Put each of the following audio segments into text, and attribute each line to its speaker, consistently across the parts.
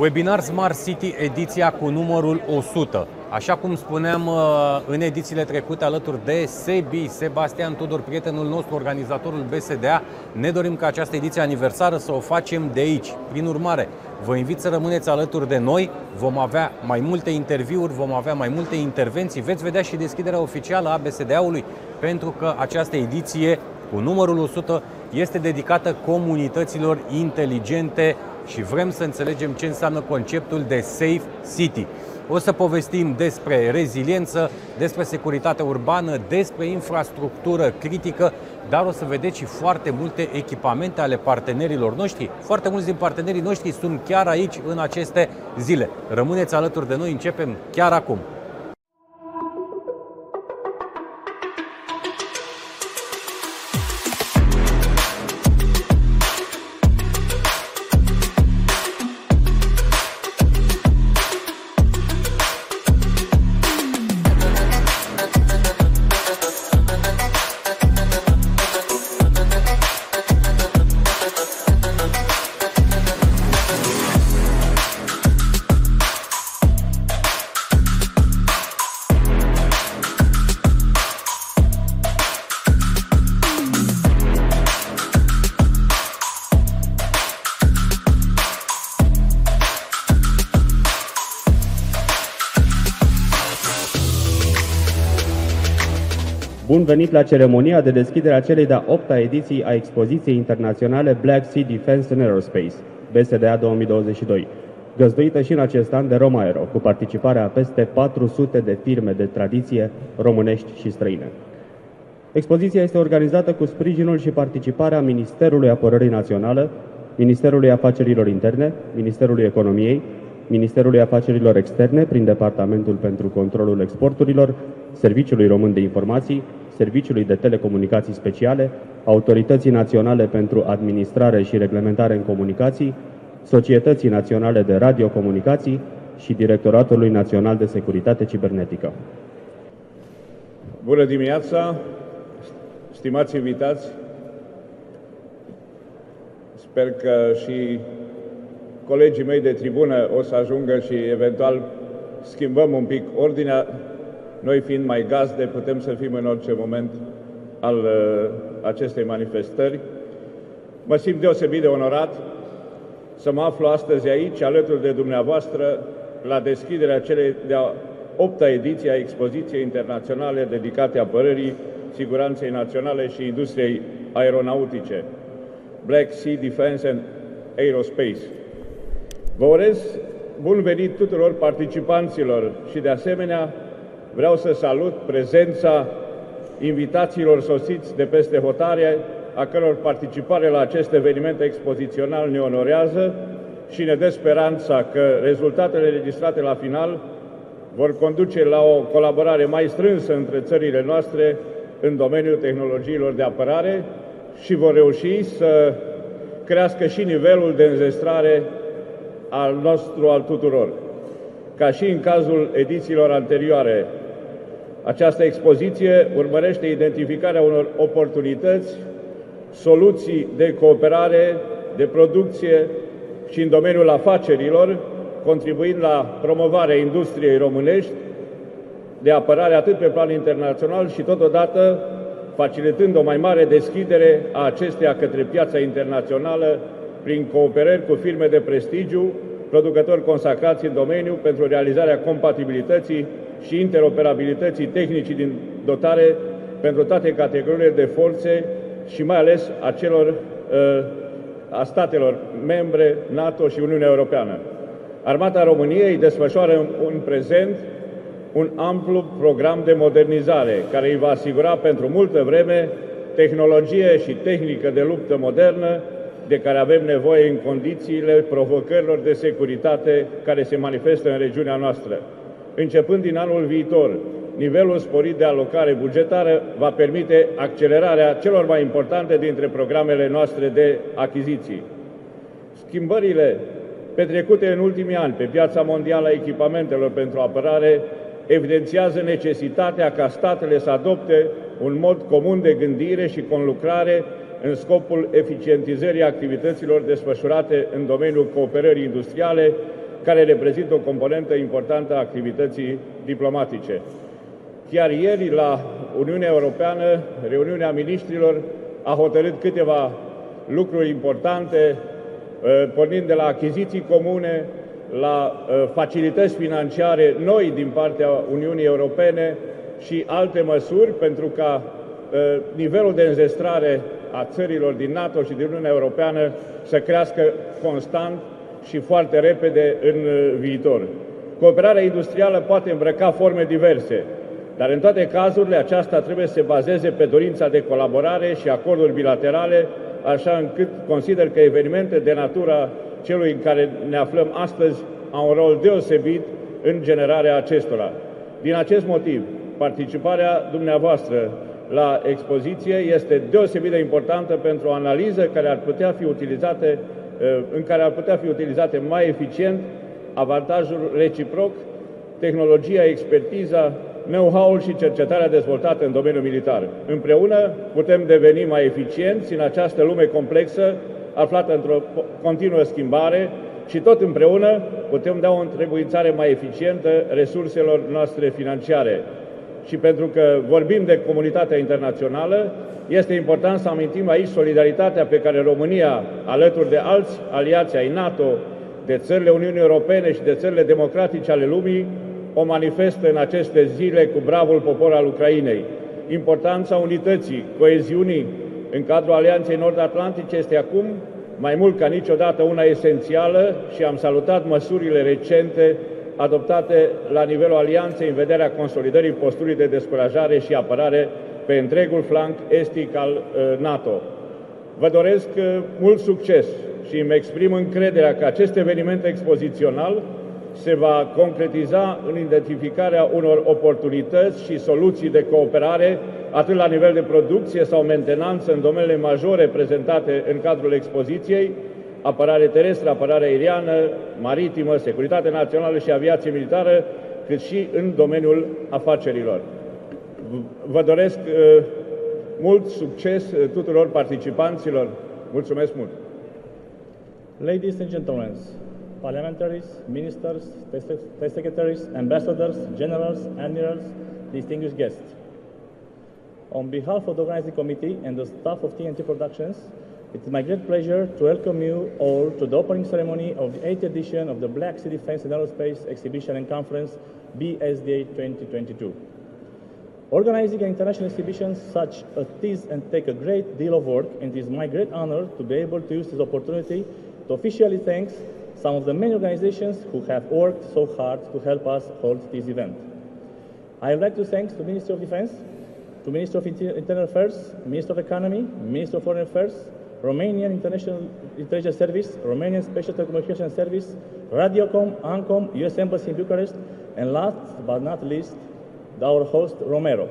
Speaker 1: Webinar Smart City, ediția cu numărul 100. Așa cum spuneam uh, în edițiile trecute alături de Sebi, Sebastian Tudor, prietenul nostru, organizatorul BSDA, ne dorim ca această ediție aniversară să o facem de aici. Prin urmare, vă invit să rămâneți alături de noi, vom avea mai multe interviuri, vom avea mai multe intervenții, veți vedea și deschiderea oficială a BSDA-ului, pentru că această ediție cu numărul 100 este dedicată comunităților inteligente și vrem să înțelegem ce înseamnă conceptul de Safe City. O să povestim despre reziliență, despre securitate urbană, despre infrastructură critică, dar o să vedeți și foarte multe echipamente ale partenerilor noștri. Foarte mulți din partenerii noștri sunt chiar aici în aceste zile. Rămâneți alături de noi, începem chiar acum.
Speaker 2: Venit la ceremonia de deschidere a celei de-a opta ediții a expoziției internaționale Black Sea Defense and Aerospace, BSDA 2022, găzduită și în acest an de Romaero, cu participarea a peste 400 de firme de tradiție românești și străine. Expoziția este organizată cu sprijinul și participarea Ministerului Apărării Naționale, Ministerului Afacerilor Interne, Ministerului Economiei, Ministerului Afacerilor Externe prin Departamentul pentru Controlul Exporturilor, Serviciului Român de Informații, Serviciului de Telecomunicații Speciale, Autorității Naționale pentru Administrare și Reglementare în Comunicații, Societății Naționale de Radiocomunicații și Directoratului Național de Securitate Cibernetică.
Speaker 3: Bună dimineața, stimați invitați! Sper că și colegii mei de tribună o să ajungă și eventual schimbăm un pic ordinea. Noi fiind mai gazde, putem să fim în orice moment al uh, acestei manifestări. Mă simt deosebit de onorat să mă aflu astăzi aici, alături de dumneavoastră, la deschiderea celei de-a opta ediție a expoziției internaționale dedicate apărării, siguranței naționale și industriei aeronautice, Black Sea Defense and Aerospace. Vă urez bun venit tuturor participanților și, de asemenea, vreau să salut prezența invitațiilor sosiți de peste hotare, a căror participare la acest eveniment expozițional ne onorează și ne dă speranța că rezultatele registrate la final vor conduce la o colaborare mai strânsă între țările noastre în domeniul tehnologiilor de apărare și vor reuși să crească și nivelul de înzestrare al nostru al tuturor. Ca și în cazul edițiilor anterioare, această expoziție urmărește identificarea unor oportunități, soluții de cooperare, de producție și în domeniul afacerilor, contribuind la promovarea industriei românești de apărare atât pe plan internațional și totodată facilitând o mai mare deschidere a acesteia către piața internațională prin cooperări cu firme de prestigiu, producători consacrați în domeniu pentru realizarea compatibilității și interoperabilității tehnicii din dotare pentru toate categoriile de forțe și mai ales a celor uh, a statelor membre NATO și Uniunea Europeană. Armata României desfășoară în prezent un amplu program de modernizare care îi va asigura pentru multă vreme tehnologie și tehnică de luptă modernă de care avem nevoie în condițiile provocărilor de securitate care se manifestă în regiunea noastră. Începând din anul viitor, nivelul sporit de alocare bugetară va permite accelerarea celor mai importante dintre programele noastre de achiziții. Schimbările petrecute în ultimii ani pe piața mondială a echipamentelor pentru apărare evidențiază necesitatea ca statele să adopte un mod comun de gândire și conlucrare în scopul eficientizării activităților desfășurate în domeniul cooperării industriale, care reprezintă o componentă importantă a activității diplomatice. Chiar ieri, la Uniunea Europeană, reuniunea ministrilor a hotărât câteva lucruri importante, ă, pornind de la achiziții comune, la ă, facilități financiare noi din partea Uniunii Europene și alte măsuri pentru ca ă, nivelul de înzestrare a țărilor din NATO și din Uniunea Europeană să crească constant și foarte repede în viitor. Cooperarea industrială poate îmbrăca forme diverse, dar în toate cazurile aceasta trebuie să se bazeze pe dorința de colaborare și acorduri bilaterale, așa încât consider că evenimente de natura celui în care ne aflăm astăzi au un rol deosebit în generarea acestora. Din acest motiv, participarea dumneavoastră la expoziție este deosebit de importantă pentru o analiză care ar putea fi utilizate, eh, în care ar putea fi utilizate mai eficient avantajul reciproc, tehnologia, expertiza, know-how-ul și cercetarea dezvoltată în domeniul militar. Împreună putem deveni mai eficienți în această lume complexă, aflată într-o continuă schimbare și tot împreună putem da o întrebuințare mai eficientă resurselor noastre financiare. Și pentru că vorbim de comunitatea internațională, este important să amintim aici solidaritatea pe care România, alături de alți aliați ai NATO, de țările Uniunii Europene și de țările democratice ale lumii, o manifestă în aceste zile cu bravul popor al Ucrainei. Importanța unității, coeziunii în cadrul Alianței Nord-Atlantice este acum mai mult ca niciodată una esențială și am salutat măsurile recente adoptate la nivelul Alianței în vederea consolidării posturii de descurajare și apărare pe întregul flanc estic al uh, NATO. Vă doresc uh, mult succes și îmi exprim încrederea că acest eveniment expozițional se va concretiza în identificarea unor oportunități și soluții de cooperare, atât la nivel de producție sau mentenanță în domeniile majore prezentate în cadrul expoziției, apărare terestră, apărare aeriană, maritimă, securitate națională și aviație militară, cât și în domeniul afacerilor. Vă doresc uh, mult succes uh, tuturor participanților. Mulțumesc mult!
Speaker 4: Ladies and gentlemen, parliamentaries, ministers, state secretaries, ambassadors, generals, admirals, distinguished guests. On behalf of the organizing committee and the staff of TNT Productions, it is my great pleasure to welcome you all to the opening ceremony of the 8th edition of the Black Sea Defense and Aerospace Exhibition and Conference BSDA 2022. Organizing an international exhibition such as this and take a great deal of work, and it is my great honor to be able to use this opportunity to officially thank some of the many organizations who have worked so hard to help us hold this event. I would like to thank the Ministry of Defense, to Minister of Internal Affairs, Minister of Economy, Minister of Foreign Affairs, Romanian International Intelligence Service, Romanian Special Telecommunication Service, Radiocom, ANCOM, US Embassy in Bucharest, and last but not least, our host Romero.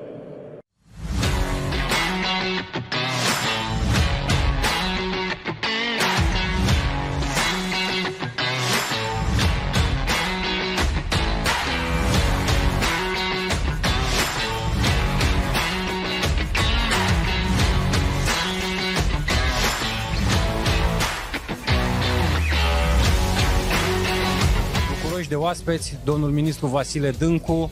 Speaker 1: Oaspeți, domnul ministru Vasile Dâncu.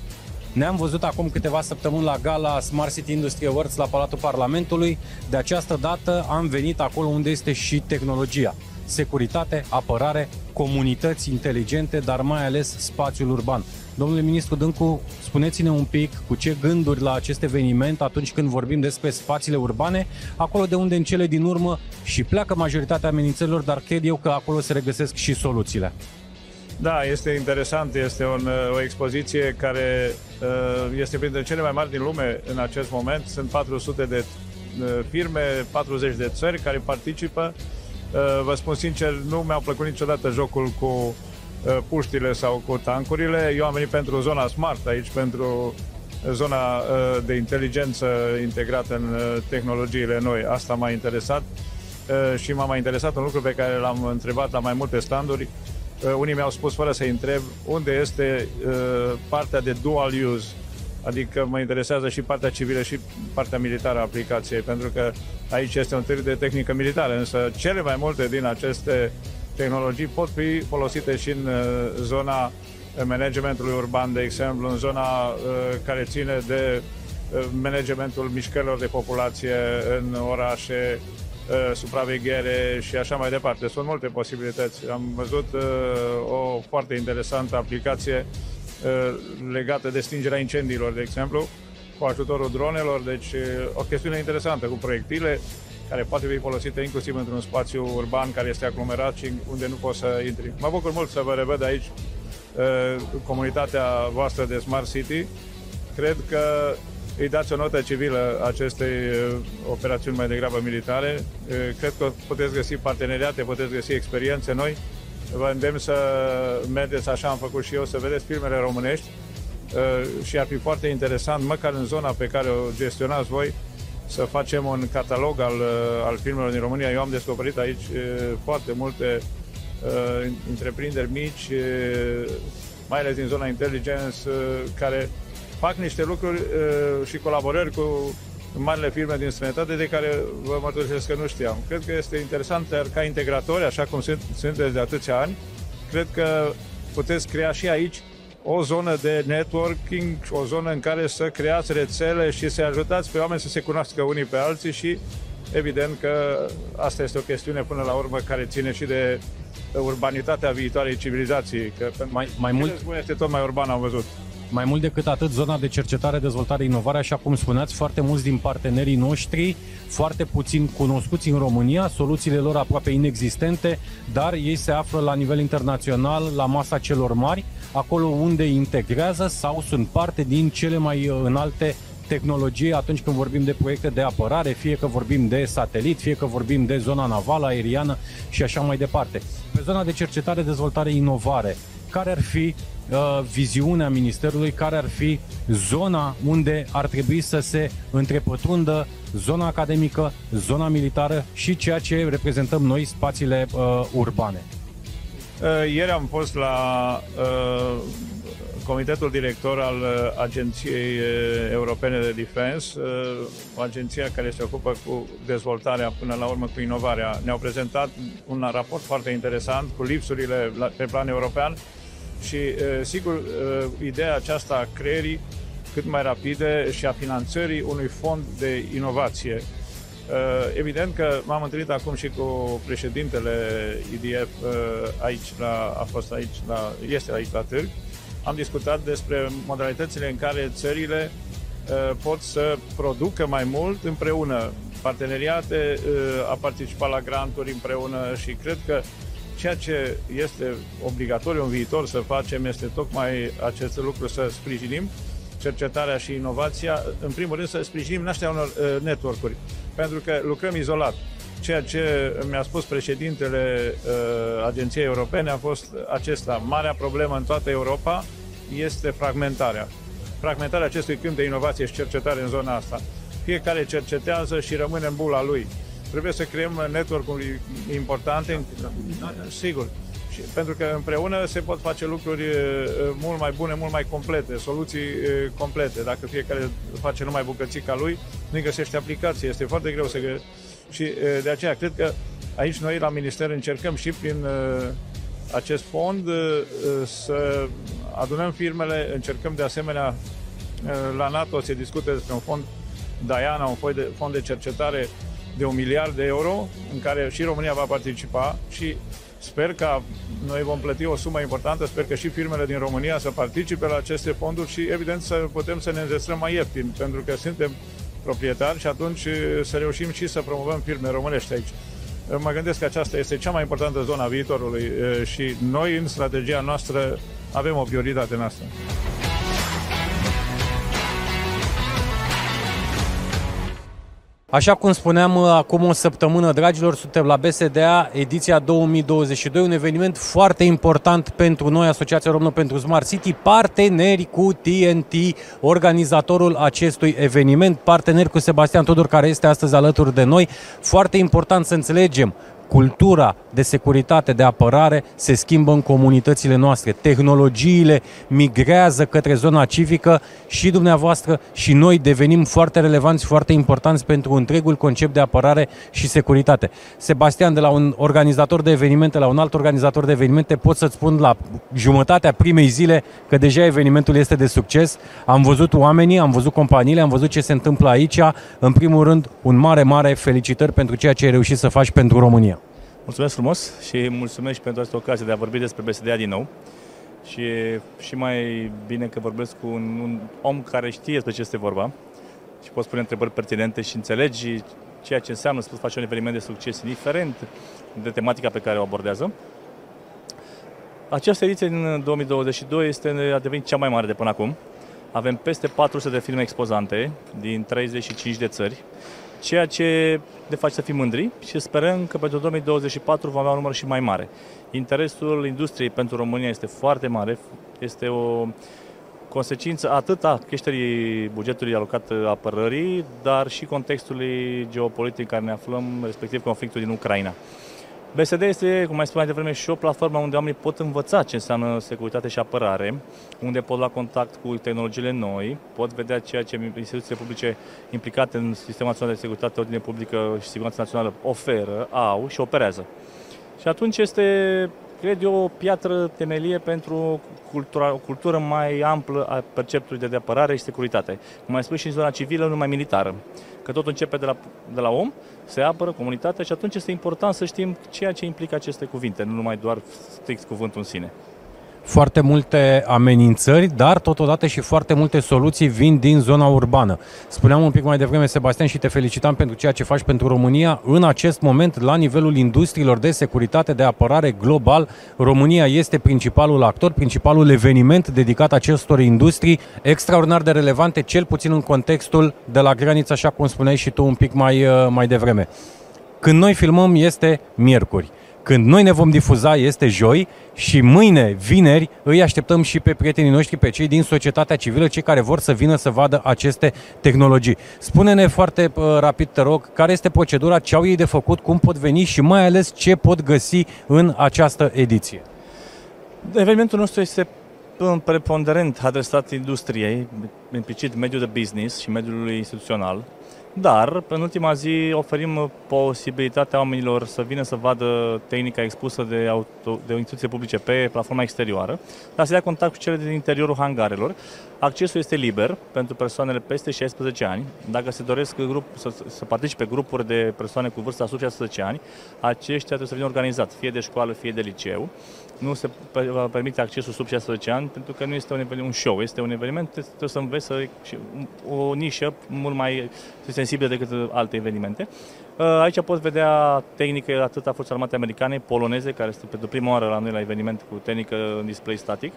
Speaker 1: Ne-am văzut acum câteva săptămâni la gala Smart City Industry Awards la Palatul Parlamentului. De această dată am venit acolo unde este și tehnologia. Securitate, apărare, comunități inteligente, dar mai ales spațiul urban. Domnule ministru Dâncu, spuneți-ne un pic cu ce gânduri la acest eveniment atunci când vorbim despre spațiile urbane, acolo de unde în cele din urmă și pleacă majoritatea amenințărilor, dar cred eu că acolo se regăsesc și soluțiile.
Speaker 5: Da, este interesant, este un, o expoziție care uh, este printre cele mai mari din lume în acest moment. Sunt 400 de firme, 40 de țări care participă. Vă spun sincer, nu mi-au plăcut niciodată jocul cu puștile sau cu tancurile. Eu am venit pentru zona smart aici, pentru zona de inteligență integrată în tehnologiile noi. Asta m-a interesat și m-a mai interesat un lucru pe care l-am întrebat la mai multe standuri. Unii mi-au spus fără să-i întreb unde este partea de dual use? Adică mă interesează și partea civilă și partea militară a aplicației, pentru că aici este un târg de tehnică militară, însă cele mai multe din aceste tehnologii pot fi folosite și în uh, zona managementului urban, de exemplu, în zona uh, care ține de uh, managementul mișcărilor de populație în orașe, supraveghere și așa mai departe. Sunt multe posibilități. Am văzut o foarte interesantă aplicație Uh, legată de stingerea incendiilor, de exemplu, cu ajutorul dronelor, deci uh, o chestiune interesantă cu proiectile care poate fi folosită inclusiv într-un spațiu urban care este aglomerat și unde nu poți să intri. Mă bucur mult să vă revăd aici uh, comunitatea voastră de Smart City. Cred că îi dați o notă civilă acestei operațiuni mai degrabă militare. Cred că puteți găsi parteneriate, puteți găsi experiențe noi Vă îndemn să mergeți așa am făcut și eu, să vedeți filmele românești uh, și ar fi foarte interesant, măcar în zona pe care o gestionați voi, să facem un catalog al, uh, al filmelor din România. Eu am descoperit aici uh, foarte multe uh, întreprinderi mici, uh, mai ales din zona intelligence, uh, care fac niște lucruri uh, și colaborări cu marile firme din străinătate de care vă mărturisesc că nu știam. Cred că este interesant ca integratori, așa cum sunt, sunteți de atâția ani, cred că puteți crea și aici o zonă de networking, o zonă în care să creați rețele și să ajutați pe oameni să se cunoască unii pe alții și evident că asta este o chestiune până la urmă care ține și de urbanitatea viitoarei civilizații. Că mai, mai mult este tot mai urban, am văzut.
Speaker 1: Mai mult decât atât, zona de cercetare, dezvoltare, inovare, așa cum spuneați, foarte mulți din partenerii noștri, foarte puțin cunoscuți în România, soluțiile lor aproape inexistente, dar ei se află la nivel internațional, la masa celor mari, acolo unde integrează sau sunt parte din cele mai uh, înalte tehnologie atunci când vorbim de proiecte de apărare, fie că vorbim de satelit, fie că vorbim de zona navală, aeriană și așa mai departe. Pe zona de cercetare, dezvoltare, inovare, care ar fi uh, viziunea Ministerului, care ar fi zona unde ar trebui să se întrepătrundă zona academică, zona militară și ceea ce reprezentăm noi, spațiile uh, urbane.
Speaker 5: Uh, ieri am fost la uh, comitetul director al uh, Agenției uh, Europene de Defense, uh, o agenție care se ocupă cu dezvoltarea până la urmă cu inovarea. Ne-au prezentat un raport foarte interesant cu lipsurile pe plan european și, sigur, ideea aceasta a creierii cât mai rapide și a finanțării unui fond de inovație. Evident că m-am întâlnit acum și cu președintele IDF aici, la, a fost aici, la, este aici la Târg. Am discutat despre modalitățile în care țările pot să producă mai mult împreună. Parteneriate, a participat la granturi împreună și cred că Ceea ce este obligatoriu în viitor să facem este tocmai acest lucru, să sprijinim cercetarea și inovația, în primul rând să sprijinim nașterea unor uh, network-uri, pentru că lucrăm izolat. Ceea ce mi-a spus președintele uh, Agenției Europene a fost acesta. Marea problemă în toată Europa este fragmentarea. Fragmentarea acestui câmp de inovație și cercetare în zona asta. Fiecare cercetează și rămâne în bula lui Trebuie să creăm network-uri importante, sigur, și pentru că împreună se pot face lucruri mult mai bune, mult mai complete, soluții complete. Dacă fiecare face numai bucățica lui, nu găsește aplicație. Este foarte greu să gă... Și de aceea cred că aici noi la Minister încercăm și prin acest fond să adunăm firmele, încercăm de asemenea la NATO se discute despre un fond Diana, un fond de, fond de cercetare de un miliard de euro în care și România va participa și sper că noi vom plăti o sumă importantă, sper că și firmele din România să participe la aceste fonduri și evident să putem să ne înzestrăm mai ieftin, pentru că suntem proprietari și atunci să reușim și să promovăm firme românești aici. Mă gândesc că aceasta este cea mai importantă zonă a viitorului și noi în strategia noastră avem o prioritate în asta.
Speaker 1: Așa cum spuneam uh, acum o săptămână, dragilor, suntem la BSDA, ediția 2022, un eveniment foarte important pentru noi, Asociația Română pentru Smart City, parteneri cu TNT, organizatorul acestui eveniment, parteneri cu Sebastian Tudor, care este astăzi alături de noi. Foarte important să înțelegem cultura de securitate, de apărare se schimbă în comunitățile noastre. Tehnologiile migrează către zona civică și dumneavoastră și noi devenim foarte relevanți, foarte importanți pentru întregul concept de apărare și securitate. Sebastian, de la un organizator de evenimente la un alt organizator de evenimente, pot să-ți spun la jumătatea primei zile că deja evenimentul este de succes. Am văzut oamenii, am văzut companiile, am văzut ce se întâmplă aici. În primul rând, un mare, mare felicitări pentru ceea ce ai reușit să faci pentru România.
Speaker 6: Mulțumesc frumos și mulțumesc și pentru această ocazie de a vorbi despre BSDA din nou. Și și mai bine că vorbesc cu un, un om care știe despre ce este vorba și poți pune întrebări pertinente și înțelegi ceea ce înseamnă să faci un eveniment de succes, indiferent de tematica pe care o abordează. Această ediție din 2022 este, a devenit cea mai mare de până acum. Avem peste 400 de filme expozante din 35 de țări ceea ce ne face să fim mândri și sperăm că pentru 2024 vom avea un număr și mai mare. Interesul industriei pentru România este foarte mare, este o consecință atât a creșterii bugetului alocat apărării, dar și contextului geopolitic în care ne aflăm, respectiv conflictul din Ucraina. BSD este, cum mai spuneam de vreme, și o platformă unde oamenii pot învăța ce înseamnă securitate și apărare, unde pot lua contact cu tehnologiile noi, pot vedea ceea ce instituțiile publice implicate în Sistemul Național de Securitate, Ordine Publică și Siguranță Națională oferă, au și operează. Și atunci este, cred eu, o piatră temelie pentru cultura, o cultură mai amplă a perceptului de apărare și securitate. Cum mai spus și în zona civilă, nu mai militară. Că tot începe de la, de la om, se apără comunitatea și atunci este important să știm ceea ce implică aceste cuvinte, nu numai doar strict cuvântul în sine
Speaker 1: foarte multe amenințări, dar totodată și foarte multe soluții vin din zona urbană. Spuneam un pic mai devreme, Sebastian, și te felicitam pentru ceea ce faci pentru România. În acest moment, la nivelul industriilor de securitate, de apărare global, România este principalul actor, principalul eveniment dedicat acestor industrii extraordinar de relevante, cel puțin în contextul de la graniță, așa cum spuneai și tu un pic mai, uh, mai devreme. Când noi filmăm este miercuri. Când noi ne vom difuza este joi și mâine, vineri, îi așteptăm și pe prietenii noștri, pe cei din societatea civilă, cei care vor să vină să vadă aceste tehnologii. Spune-ne foarte uh, rapid, te rog, care este procedura, ce au ei de făcut, cum pot veni și mai ales ce pot găsi în această ediție.
Speaker 6: Evenimentul nostru este preponderent adresat industriei, implicit mediul de business și mediul instituțional. Dar, în ultima zi, oferim posibilitatea oamenilor să vină să vadă tehnica expusă de, auto, de instituție publice pe platforma exterioară, dar să ia contact cu cele din interiorul hangarelor. Accesul este liber pentru persoanele peste 16 ani. Dacă se doresc grup, să, să participe grupuri de persoane cu vârsta sub 16 ani, aceștia trebuie să vină organizat, fie de școală, fie de liceu nu se permite accesul sub 16 ani pentru că nu este un, eveniment, un show, este un eveniment, trebuie să înveți să, o nișă mult mai sensibilă decât alte evenimente. Uh, aici poți vedea tehnică atât a Forței Armate Americane, poloneze, care este pentru prima oară la noi la eveniment cu tehnică în display static,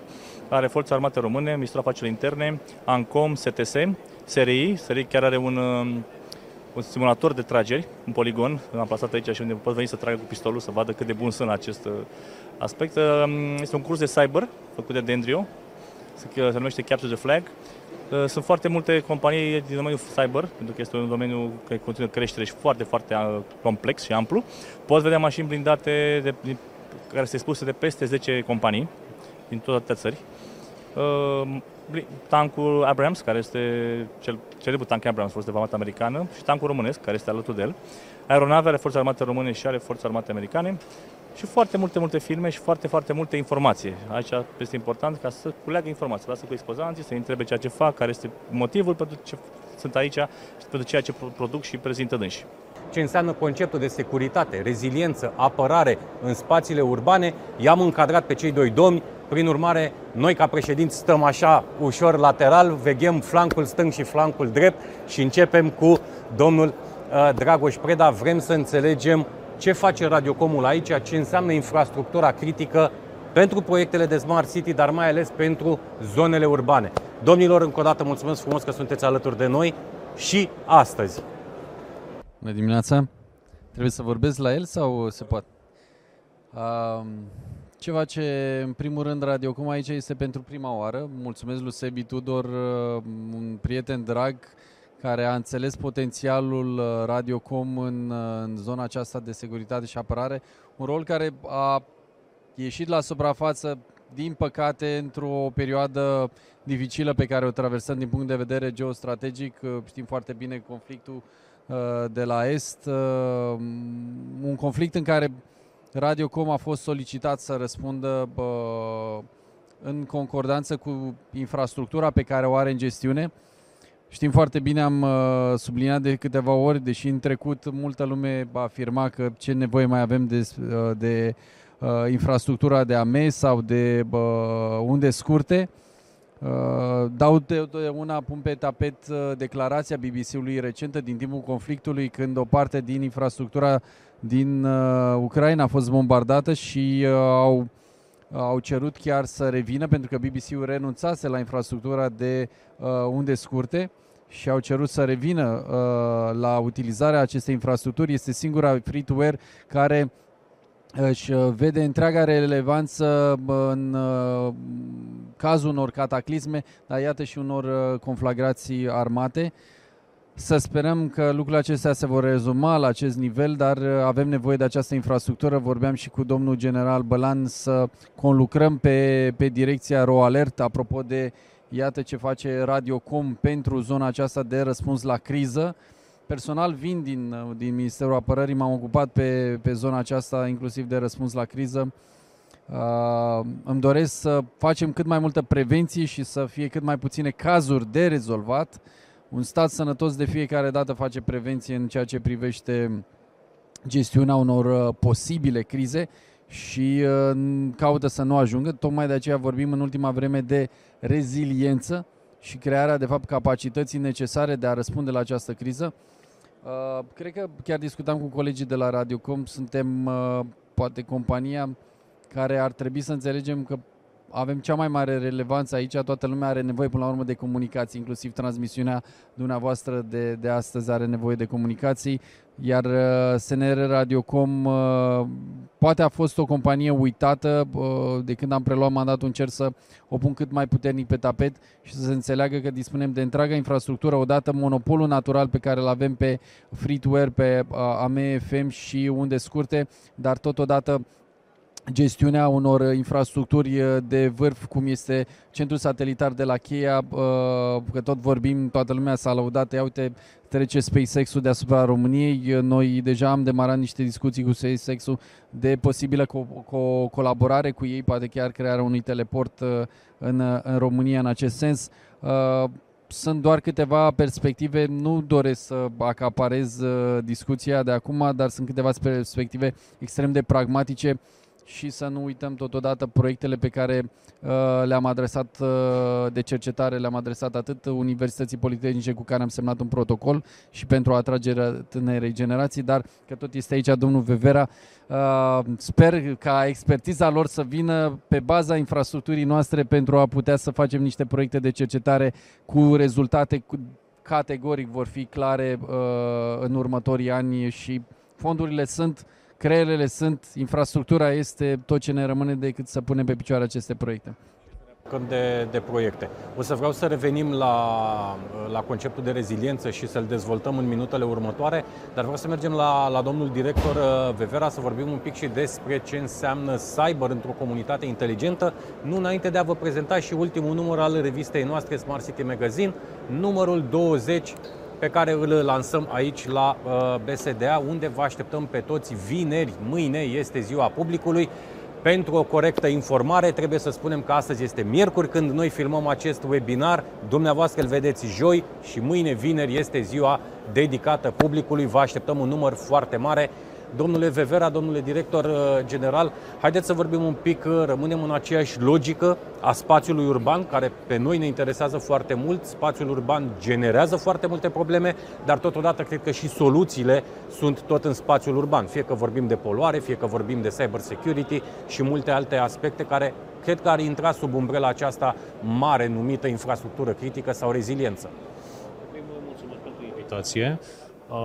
Speaker 6: are Forțe Armate Române, Ministerul Afacerilor Interne, ANCOM, STS, SRI, SRI chiar are un um, un simulator de trageri, un poligon, l-am plasat aici și unde poți veni să tragă cu pistolul, să vadă cât de bun sunt acest uh, aspect. Um, este un curs de cyber făcut de Dendrio, se numește Capture the Flag. Uh, sunt foarte multe companii din domeniul cyber, pentru că este un domeniu care continuă creștere și foarte, foarte uh, complex și amplu. Poți vedea mașini blindate de, de, care se spuse de peste 10 companii din toate țări. Uh, tancul Abrams, care este cel celebrul tank Abrams, fost de armată americană, și tancul românesc, care este alături de el. Aeronave ale Forței Armate Române și ale Forței Armate Americane și foarte multe, multe filme și foarte, foarte multe informații. Aici este important ca să culeagă informații, lasă cu expozanții, să întrebe ceea ce fac, care este motivul pentru ce sunt aici și pentru ceea ce produc și prezintă dânsi.
Speaker 1: Ce înseamnă conceptul de securitate, reziliență, apărare în spațiile urbane, i-am încadrat pe cei doi domni, prin urmare, noi ca președinți stăm așa ușor lateral, veghem flancul stâng și flancul drept și începem cu domnul uh, Dragoș Preda. Vrem să înțelegem ce face Radiocomul aici, ce înseamnă infrastructura critică pentru proiectele de Smart City, dar mai ales pentru zonele urbane. Domnilor, încă o dată mulțumesc frumos că sunteți alături de noi și astăzi.
Speaker 7: Bună dimineața! Trebuie să vorbesc la el sau se poate? Uh, ceva ce, în primul rând, Radiocom aici este pentru prima oară. Mulțumesc lui Sebi Tudor, uh, un prieten drag, care a înțeles potențialul uh, Radiocom în, uh, în zona aceasta de securitate și apărare. Un rol care a ieșit la suprafață, din păcate, într-o perioadă dificilă pe care o traversăm din punct de vedere geostrategic. Știm foarte bine conflictul de la Est, un conflict în care Radiocom a fost solicitat să răspundă în concordanță cu infrastructura pe care o are în gestiune. Știm foarte bine, am uh, subliniat de câteva ori, deși în trecut multă lume afirma că ce nevoie mai avem de, uh, de uh, infrastructura de AME sau de uh, unde scurte. Uh, dau de una pun pe tapet uh, declarația BBC-ului recentă din timpul conflictului, când o parte din infrastructura din uh, Ucraina a fost bombardată și uh, au, au cerut chiar să revină, pentru că BBC-ul renunțase la infrastructura de uh, unde scurte și au cerut să revină uh, la utilizarea acestei infrastructuri. Este singura free-to-air care își uh, vede întreaga relevanță în uh, cazul unor cataclisme, dar iată și unor uh, conflagrații armate. Să sperăm că lucrurile acestea se vor rezuma la acest nivel, dar avem nevoie de această infrastructură. Vorbeam și cu domnul general Bălan să conlucrăm pe, pe direcția RoAlert, apropo de iată ce face Radiocom pentru zona aceasta de răspuns la criză. Personal vin din, din Ministerul Apărării, m-am ocupat pe, pe zona aceasta, inclusiv de răspuns la criză. Uh, îmi doresc să facem cât mai multă prevenție și să fie cât mai puține cazuri de rezolvat. Un stat sănătos de fiecare dată face prevenție în ceea ce privește gestiunea unor uh, posibile crize și uh, caută să nu ajungă. Tocmai de aceea vorbim în ultima vreme de reziliență și crearea, de fapt, capacității necesare de a răspunde la această criză. Uh, cred că chiar discutam cu colegii de la Radiocom, suntem uh, poate compania care ar trebui să înțelegem că avem cea mai mare relevanță aici, toată lumea are nevoie până la urmă de comunicații, inclusiv transmisiunea dumneavoastră de, de astăzi are nevoie de comunicații, iar uh, SNR Radiocom uh, poate a fost o companie uitată, uh, de când am preluat mandatul încerc să o pun cât mai puternic pe tapet și să se înțeleagă că dispunem de întreaga infrastructură, odată monopolul natural pe care îl avem pe free-to-air, pe AMFM și unde scurte, dar totodată gestiunea unor infrastructuri uh, de vârf, cum este centrul satelitar de la Cheia, uh, că tot vorbim, toată lumea s-a laudat, ia uite, trece SpaceX-ul deasupra României. Noi deja am demarat niște discuții cu SpaceX-ul de posibilă co- co- colaborare cu ei, poate chiar crearea unui teleport uh, în, în România în acest sens. Sunt doar câteva perspective, nu doresc să acaparez discuția de acum, dar sunt câteva perspective extrem de pragmatice și să nu uităm totodată proiectele pe care uh, le-am adresat uh, de cercetare, le-am adresat atât Universității Politehnice cu care am semnat un protocol și pentru atragerea tânerei generații, dar că tot este aici domnul Vevera. Uh, sper ca expertiza lor să vină pe baza infrastructurii noastre pentru a putea să facem niște proiecte de cercetare cu rezultate cu categoric vor fi clare uh, în următorii ani și fondurile sunt uh, creierele sunt, infrastructura este tot ce ne rămâne decât să punem pe picioare aceste proiecte
Speaker 1: de, de proiecte. O să vreau să revenim la, la conceptul de reziliență și să-l dezvoltăm în minutele următoare, dar vreau să mergem la, la domnul director uh, Vevera să vorbim un pic și despre ce înseamnă cyber într-o comunitate inteligentă, nu înainte de a vă prezenta și ultimul număr al revistei noastre Smart City Magazine, numărul 20 pe care îl lansăm aici la uh, BSDA, unde vă așteptăm pe toți vineri. Mâine este ziua publicului. Pentru o corectă informare, trebuie să spunem că astăzi este miercuri când noi filmăm acest webinar. Dumneavoastră îl vedeți joi și mâine, vineri, este ziua dedicată publicului. Vă așteptăm un număr foarte mare. Domnule Vevera, domnule director uh, general, haideți să vorbim un pic, uh, rămânem în aceeași logică a spațiului urban, care pe noi ne interesează foarte mult. Spațiul urban generează foarte multe probleme, dar totodată cred că și soluțiile sunt tot în spațiul urban. Fie că vorbim de poluare, fie că vorbim de cyber security și multe alte aspecte care cred că ar intra sub umbrela aceasta mare numită infrastructură critică sau reziliență.
Speaker 8: Mulțumesc pentru invitație.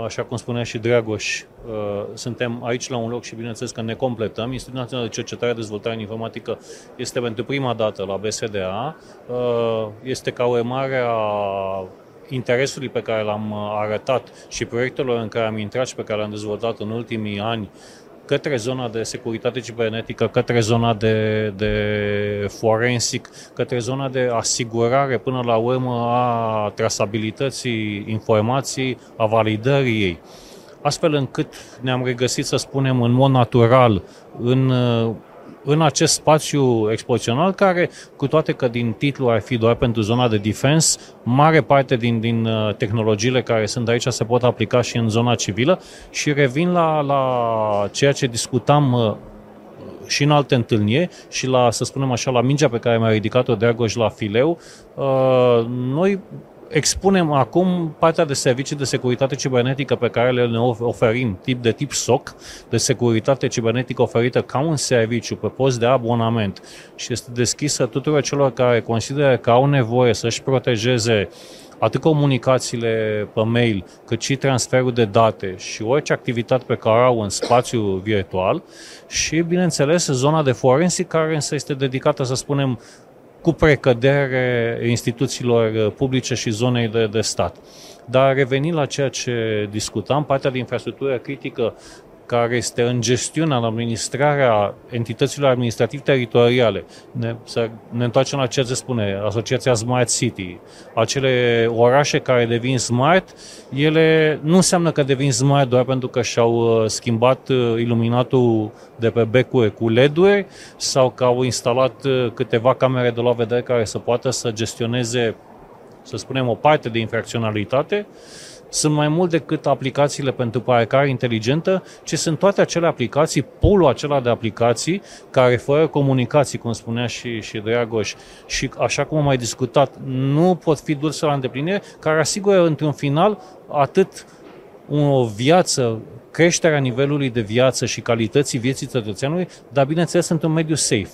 Speaker 8: Așa cum spunea și Dragoș, uh, suntem aici la un loc și bineînțeles că ne completăm. Institutul Național de Cercetare și Dezvoltare în Informatică este pentru prima dată la BSDA. Uh, este ca urmare a interesului pe care l-am arătat și proiectelor în care am intrat și pe care le-am dezvoltat în ultimii ani către zona de securitate cibernetică, către zona de, de forensic, către zona de asigurare până la urmă a trasabilității informației, a validării ei. Astfel încât ne-am regăsit, să spunem, în mod natural în în acest spațiu expozițional care, cu toate că din titlu ar fi doar pentru zona de defense, mare parte din, din uh, tehnologiile care sunt aici se pot aplica și în zona civilă. Și revin la, la ceea ce discutam uh, și în alte întâlniri și la, să spunem așa, la mingea pe care mi-a ridicat-o Dragoș la fileu, uh, noi expunem acum partea de servicii de securitate cibernetică pe care le oferim, tip de tip SOC, de securitate cibernetică oferită ca un serviciu pe post de abonament. Și este deschisă tuturor celor care consideră că au nevoie să-și protejeze atât comunicațiile pe mail, cât și transferul de date și orice activitate pe care au în spațiu virtual. Și, bineînțeles, zona de forensic care însă este dedicată, să spunem, cu precădere instituțiilor uh, publice și zonei de, de stat. Dar revenind la ceea ce discutam, partea de infrastructură critică care este în gestiunea, în administrarea entităților administrativ-teritoriale. Ne, să ne întoarcem la ce se spune, Asociația Smart City. Acele orașe care devin smart, ele nu înseamnă că devin smart doar pentru că și-au uh, schimbat uh, iluminatul de pe becuri cu LED-uri sau că au instalat uh, câteva camere de la vedere care să poată să gestioneze, să spunem, o parte de infracționalitate, sunt mai mult decât aplicațiile pentru parcare inteligentă, ci sunt toate acele aplicații, polul acela de aplicații, care fără comunicații, cum spunea și, și Dragoș, și așa cum am mai discutat, nu pot fi duse la îndeplinire, care asigură într-un final atât o viață, creșterea nivelului de viață și calității vieții cetățeanului, dar bineînțeles într-un mediu safe.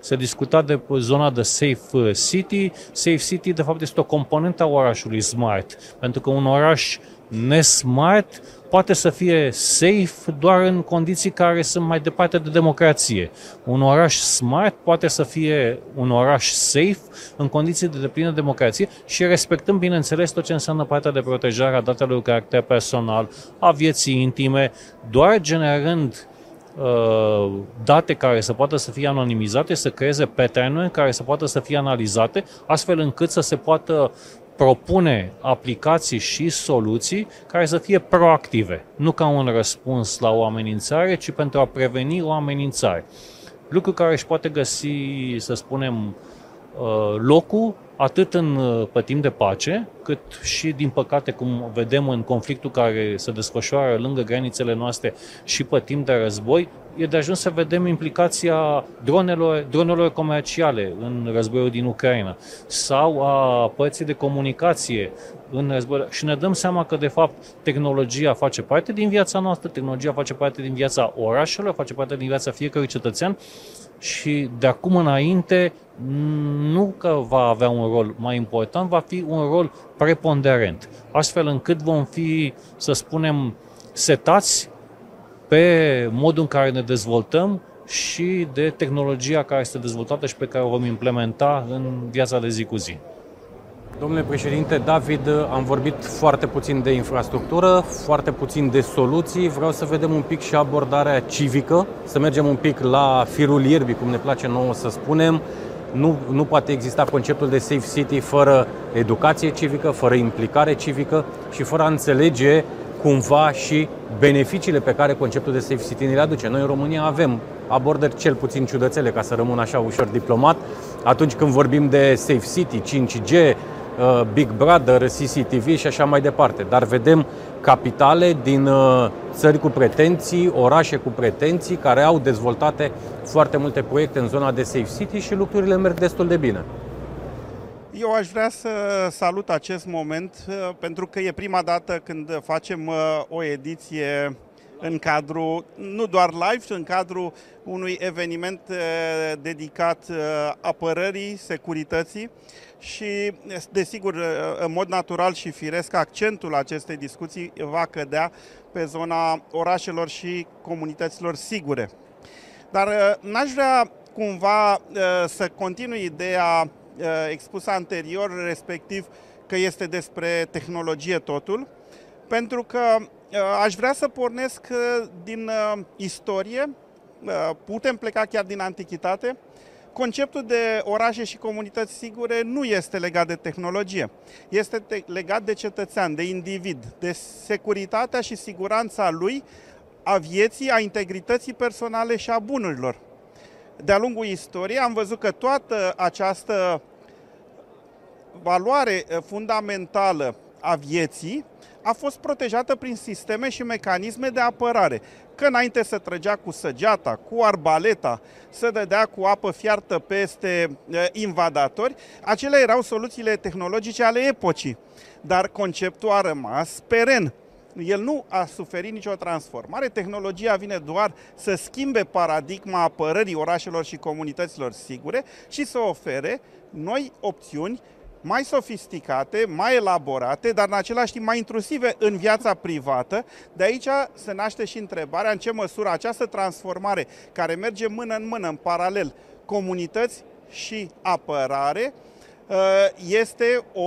Speaker 8: Se discuta de zona de Safe uh, City. Safe City, de fapt, este o componentă a orașului smart, pentru că un oraș nesmart poate să fie safe doar în condiții care sunt mai departe de democrație. Un oraș smart poate să fie un oraș safe în condiții de deplină democrație și respectând, bineînțeles, tot ce înseamnă partea de protejare a datelor cu caracter personal, a vieții intime, doar generând Uh, date care să poată să fie anonimizate, să creeze pattern care să poată să fie analizate, astfel încât să se poată propune aplicații și soluții care să fie proactive, nu ca un răspuns la o amenințare, ci pentru a preveni o amenințare. Lucru care își poate găsi, să spunem, uh, locul atât în, uh, pe timp de pace, cât și, din păcate, cum vedem în conflictul care se desfășoară lângă granițele noastre și pe timp de război, e de ajuns să vedem implicația dronelor, dronelor comerciale în războiul din Ucraina sau a părții de comunicație în război. Și ne dăm seama că, de fapt, tehnologia face parte din viața noastră, tehnologia face parte din viața orașelor, face parte din viața fiecărui cetățean și de acum înainte nu că va avea un rol mai important, va fi un rol preponderent, astfel încât vom fi, să spunem, setați pe modul în care ne dezvoltăm și de tehnologia care este dezvoltată și pe care o vom implementa în viața de zi cu zi.
Speaker 1: Domnule președinte David, am vorbit foarte puțin de infrastructură, foarte puțin de soluții. Vreau să vedem un pic și abordarea civică, să mergem un pic la firul ierbii, cum ne place nouă să spunem. Nu, nu poate exista conceptul de safe city fără educație civică, fără implicare civică și fără a înțelege cumva și beneficiile pe care conceptul de safe city ne le aduce. Noi în România avem abordări cel puțin ciudățele, ca să rămân așa ușor diplomat, atunci când vorbim de safe city, 5G, uh, Big Brother, CCTV și așa mai departe. Dar vedem capitale din uh, țări cu pretenții, orașe cu pretenții, care au dezvoltate foarte multe proiecte în zona de safe city și lucrurile merg destul de bine.
Speaker 9: Eu aș vrea să salut acest moment uh, pentru că e prima dată când facem uh, o ediție în cadrul, nu doar live, ci în cadrul unui eveniment uh, dedicat uh, apărării, securității și, desigur, uh, în mod natural și firesc, accentul acestei discuții va cădea pe zona orașelor și comunităților sigure. Dar n-aș vrea cumva să continui ideea expusă anterior, respectiv că este despre tehnologie totul, pentru că uh, aș vrea să pornesc uh, din uh, istorie, putem pleca chiar din antichitate. Conceptul de orașe și comunități sigure nu este legat de tehnologie, este legat de cetățean, de individ, de securitatea și siguranța lui, a vieții, a integrității personale și a bunurilor. De-a lungul istoriei am văzut că toată această valoare fundamentală a vieții a fost protejată prin sisteme și mecanisme de apărare. Că înainte să trăgea cu săgeata, cu arbaleta, să dădea cu apă fiartă peste invadatori, acelea erau soluțiile tehnologice ale epocii. Dar conceptul a rămas peren. El nu a suferit nicio transformare. Tehnologia vine doar să schimbe paradigma apărării orașelor și comunităților sigure și să ofere noi opțiuni mai sofisticate, mai elaborate, dar în același timp mai intrusive în viața privată. De aici se naște și întrebarea în ce măsură această transformare, care merge mână în mână, în paralel, comunități și apărare, uh, este o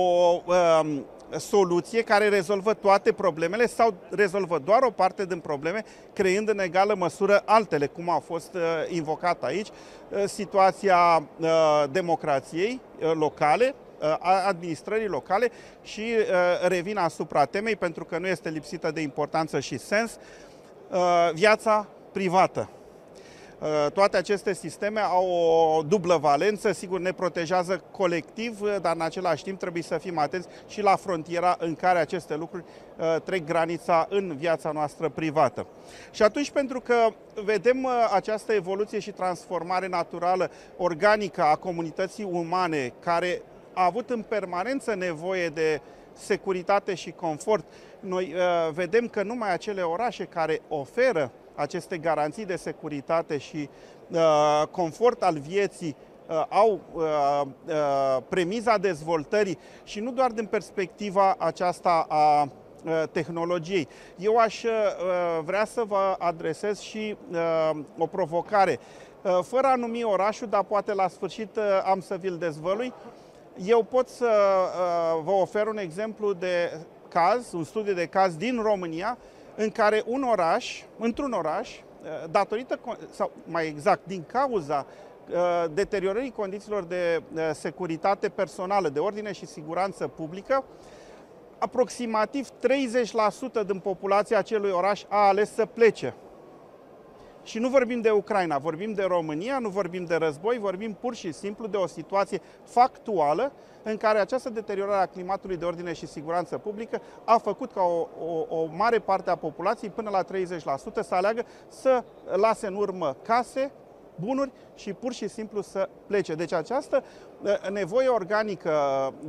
Speaker 9: um, soluție care rezolvă toate problemele sau rezolvă doar o parte din probleme, creând în egală măsură altele, cum a fost uh, invocat aici, uh, situația democrației locale, a administrării locale și uh, revin asupra temei pentru că nu este lipsită de importanță și sens, uh, viața privată. Uh, toate aceste sisteme au o dublă valență, sigur ne protejează colectiv, dar în același timp trebuie să fim atenți și la frontiera în care aceste lucruri trec granița în viața noastră privată. Și atunci, pentru că vedem această evoluție și transformare naturală, organică a comunității umane, care a avut în permanență nevoie de securitate și confort. Noi uh, vedem că numai acele orașe care oferă aceste garanții de securitate și uh, confort al vieții uh, au uh, uh, premiza dezvoltării și nu doar din perspectiva aceasta a uh, tehnologiei. Eu aș uh, vrea să vă adresez și uh, o provocare. Uh, fără a numi orașul, dar poate la sfârșit uh, am să vi-l dezvălui, eu pot să uh, vă ofer un exemplu de caz, un studiu de caz din România, în care un oraș, într-un oraș, uh, datorită, sau mai exact, din cauza uh, deteriorării condițiilor de securitate personală, de ordine și siguranță publică, aproximativ 30% din populația acelui oraș a ales să plece. Și nu vorbim de Ucraina, vorbim de România, nu vorbim de război, vorbim pur și simplu de o situație factuală în care această deteriorare a climatului de ordine și siguranță publică a făcut ca o, o, o mare parte a populației, până la 30%, să aleagă să lase în urmă case, bunuri și pur și simplu să plece. Deci această uh, nevoie organică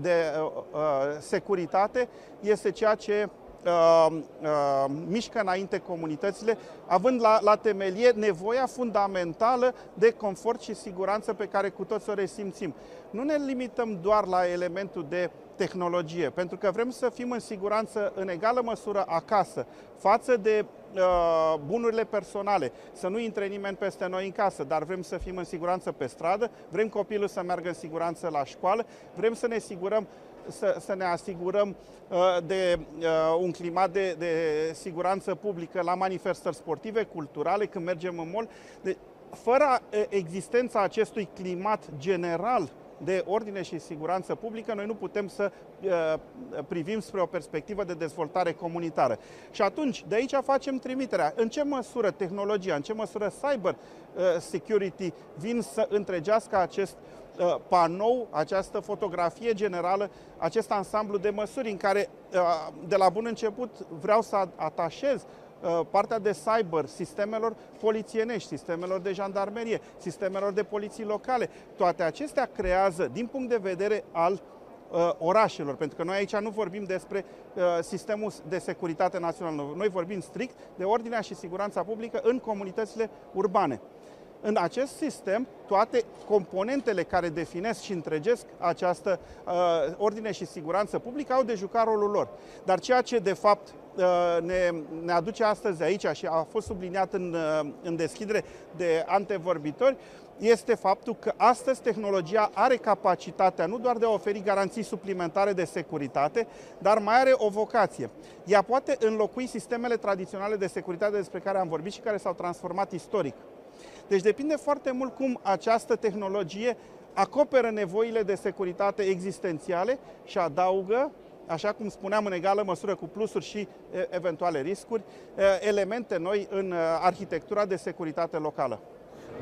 Speaker 9: de uh, uh, securitate este ceea ce uh, uh, mișcă înainte comunitățile, având la, la temelie nevoia fundamentală de confort și siguranță pe care cu toți o resimțim. Nu ne limităm doar la elementul de tehnologie, pentru că vrem să fim în siguranță în egală măsură acasă, față de uh, bunurile personale, să nu intre nimeni peste noi în casă, dar vrem să fim în siguranță pe stradă, vrem copilul să meargă în siguranță la școală, vrem să ne asigurăm să, să ne asigurăm uh, de uh, un climat de, de siguranță publică la manifestări sportive, culturale, când mergem în mall. De, fără uh, existența acestui climat general de ordine și siguranță publică, noi nu putem să uh, privim spre o perspectivă de dezvoltare comunitară. Și atunci, de aici facem trimiterea. În ce măsură tehnologia, în ce măsură cyber uh, security vin să întregească acest uh, Uh, panou, această fotografie generală, acest ansamblu de măsuri în care uh, de la bun început vreau să atașez uh, partea de cyber, sistemelor polițienești, sistemelor de jandarmerie, sistemelor de poliții locale. Toate acestea creează, din punct de vedere al uh, orașelor, pentru că noi aici nu vorbim despre uh, sistemul de securitate națională, noi vorbim strict de ordinea și siguranța publică în comunitățile urbane. În acest sistem, toate componentele care definesc și întregesc această uh, ordine și siguranță publică au de jucat rolul lor. Dar ceea ce, de fapt, uh, ne, ne aduce astăzi aici și a fost subliniat în, uh, în deschidere de antevorbitori, este faptul că astăzi tehnologia are capacitatea nu doar de a oferi garanții suplimentare de securitate, dar mai are o vocație. Ea poate înlocui sistemele tradiționale de securitate despre care am vorbit și care s-au transformat istoric. Deci depinde foarte mult cum această tehnologie acoperă nevoile de securitate existențiale și adaugă așa cum spuneam, în egală măsură cu plusuri și eventuale riscuri, elemente noi în arhitectura de securitate locală.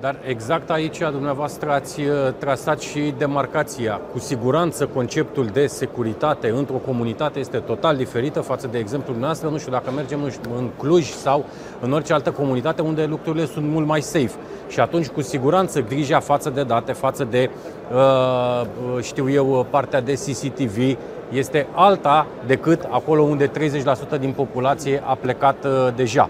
Speaker 1: Dar exact aici dumneavoastră ați trasat și demarcația. Cu siguranță conceptul de securitate într-o comunitate este total diferită față de exemplul noastră. Nu știu dacă mergem în Cluj sau în orice altă comunitate unde lucrurile sunt mult mai safe. Și atunci, cu siguranță, grija față de date, față de, știu eu, partea de CCTV, este alta decât acolo unde 30% din populație a plecat deja.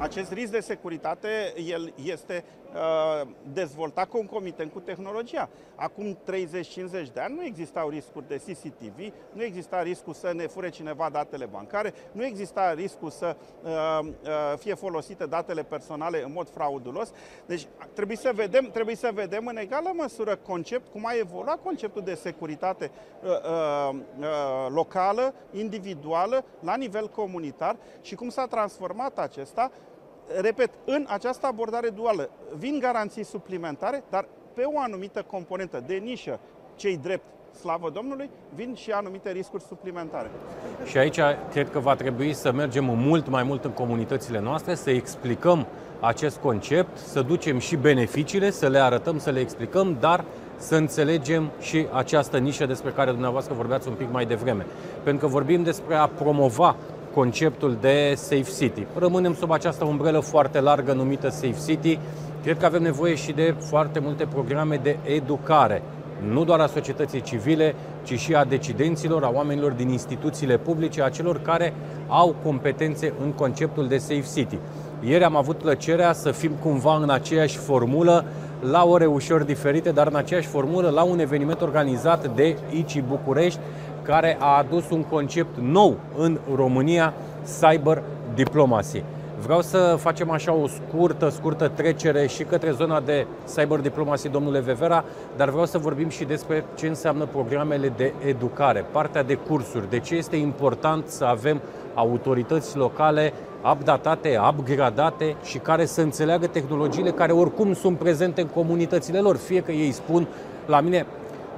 Speaker 9: Acest risc de securitate el este uh, dezvoltat concomitent cu tehnologia. Acum 30-50 de ani nu existau riscuri de CCTV, nu exista riscul să ne fure cineva datele bancare, nu exista riscul să uh, uh, fie folosite datele personale în mod fraudulos. Deci trebuie să vedem, trebuie să vedem în egală măsură concept, cum a evoluat conceptul de securitate uh, uh, uh, locală, individuală, la nivel comunitar și cum s-a transformat acesta repet, în această abordare duală vin garanții suplimentare, dar pe o anumită componentă de nișă, cei drept, slavă Domnului, vin și anumite riscuri suplimentare.
Speaker 1: Și aici cred că va trebui să mergem mult mai mult în comunitățile noastre, să explicăm acest concept, să ducem și beneficiile, să le arătăm, să le explicăm, dar să înțelegem și această nișă despre care dumneavoastră vorbeați un pic mai devreme. Pentru că vorbim despre a promova conceptul de Safe City. Rămânem sub această umbrelă foarte largă numită Safe City. Cred că avem nevoie și de foarte multe programe de educare, nu doar a societății civile, ci și a decidenților, a oamenilor din instituțiile publice, a celor care au competențe în conceptul de Safe City. Ieri am avut plăcerea să fim cumva în aceeași formulă, la ore ușor diferite, dar în aceeași formulă, la un eveniment organizat de ICI București, care a adus un concept nou în România, cyber diplomacy. Vreau să facem așa o scurtă, scurtă trecere și către zona de cyber diplomacy, domnule Vevera, dar vreau să vorbim și despre ce înseamnă programele de educare, partea de cursuri, de ce este important să avem autorități locale updatate, upgradate și care să înțeleagă tehnologiile care oricum sunt prezente în comunitățile lor. Fie că ei spun, la mine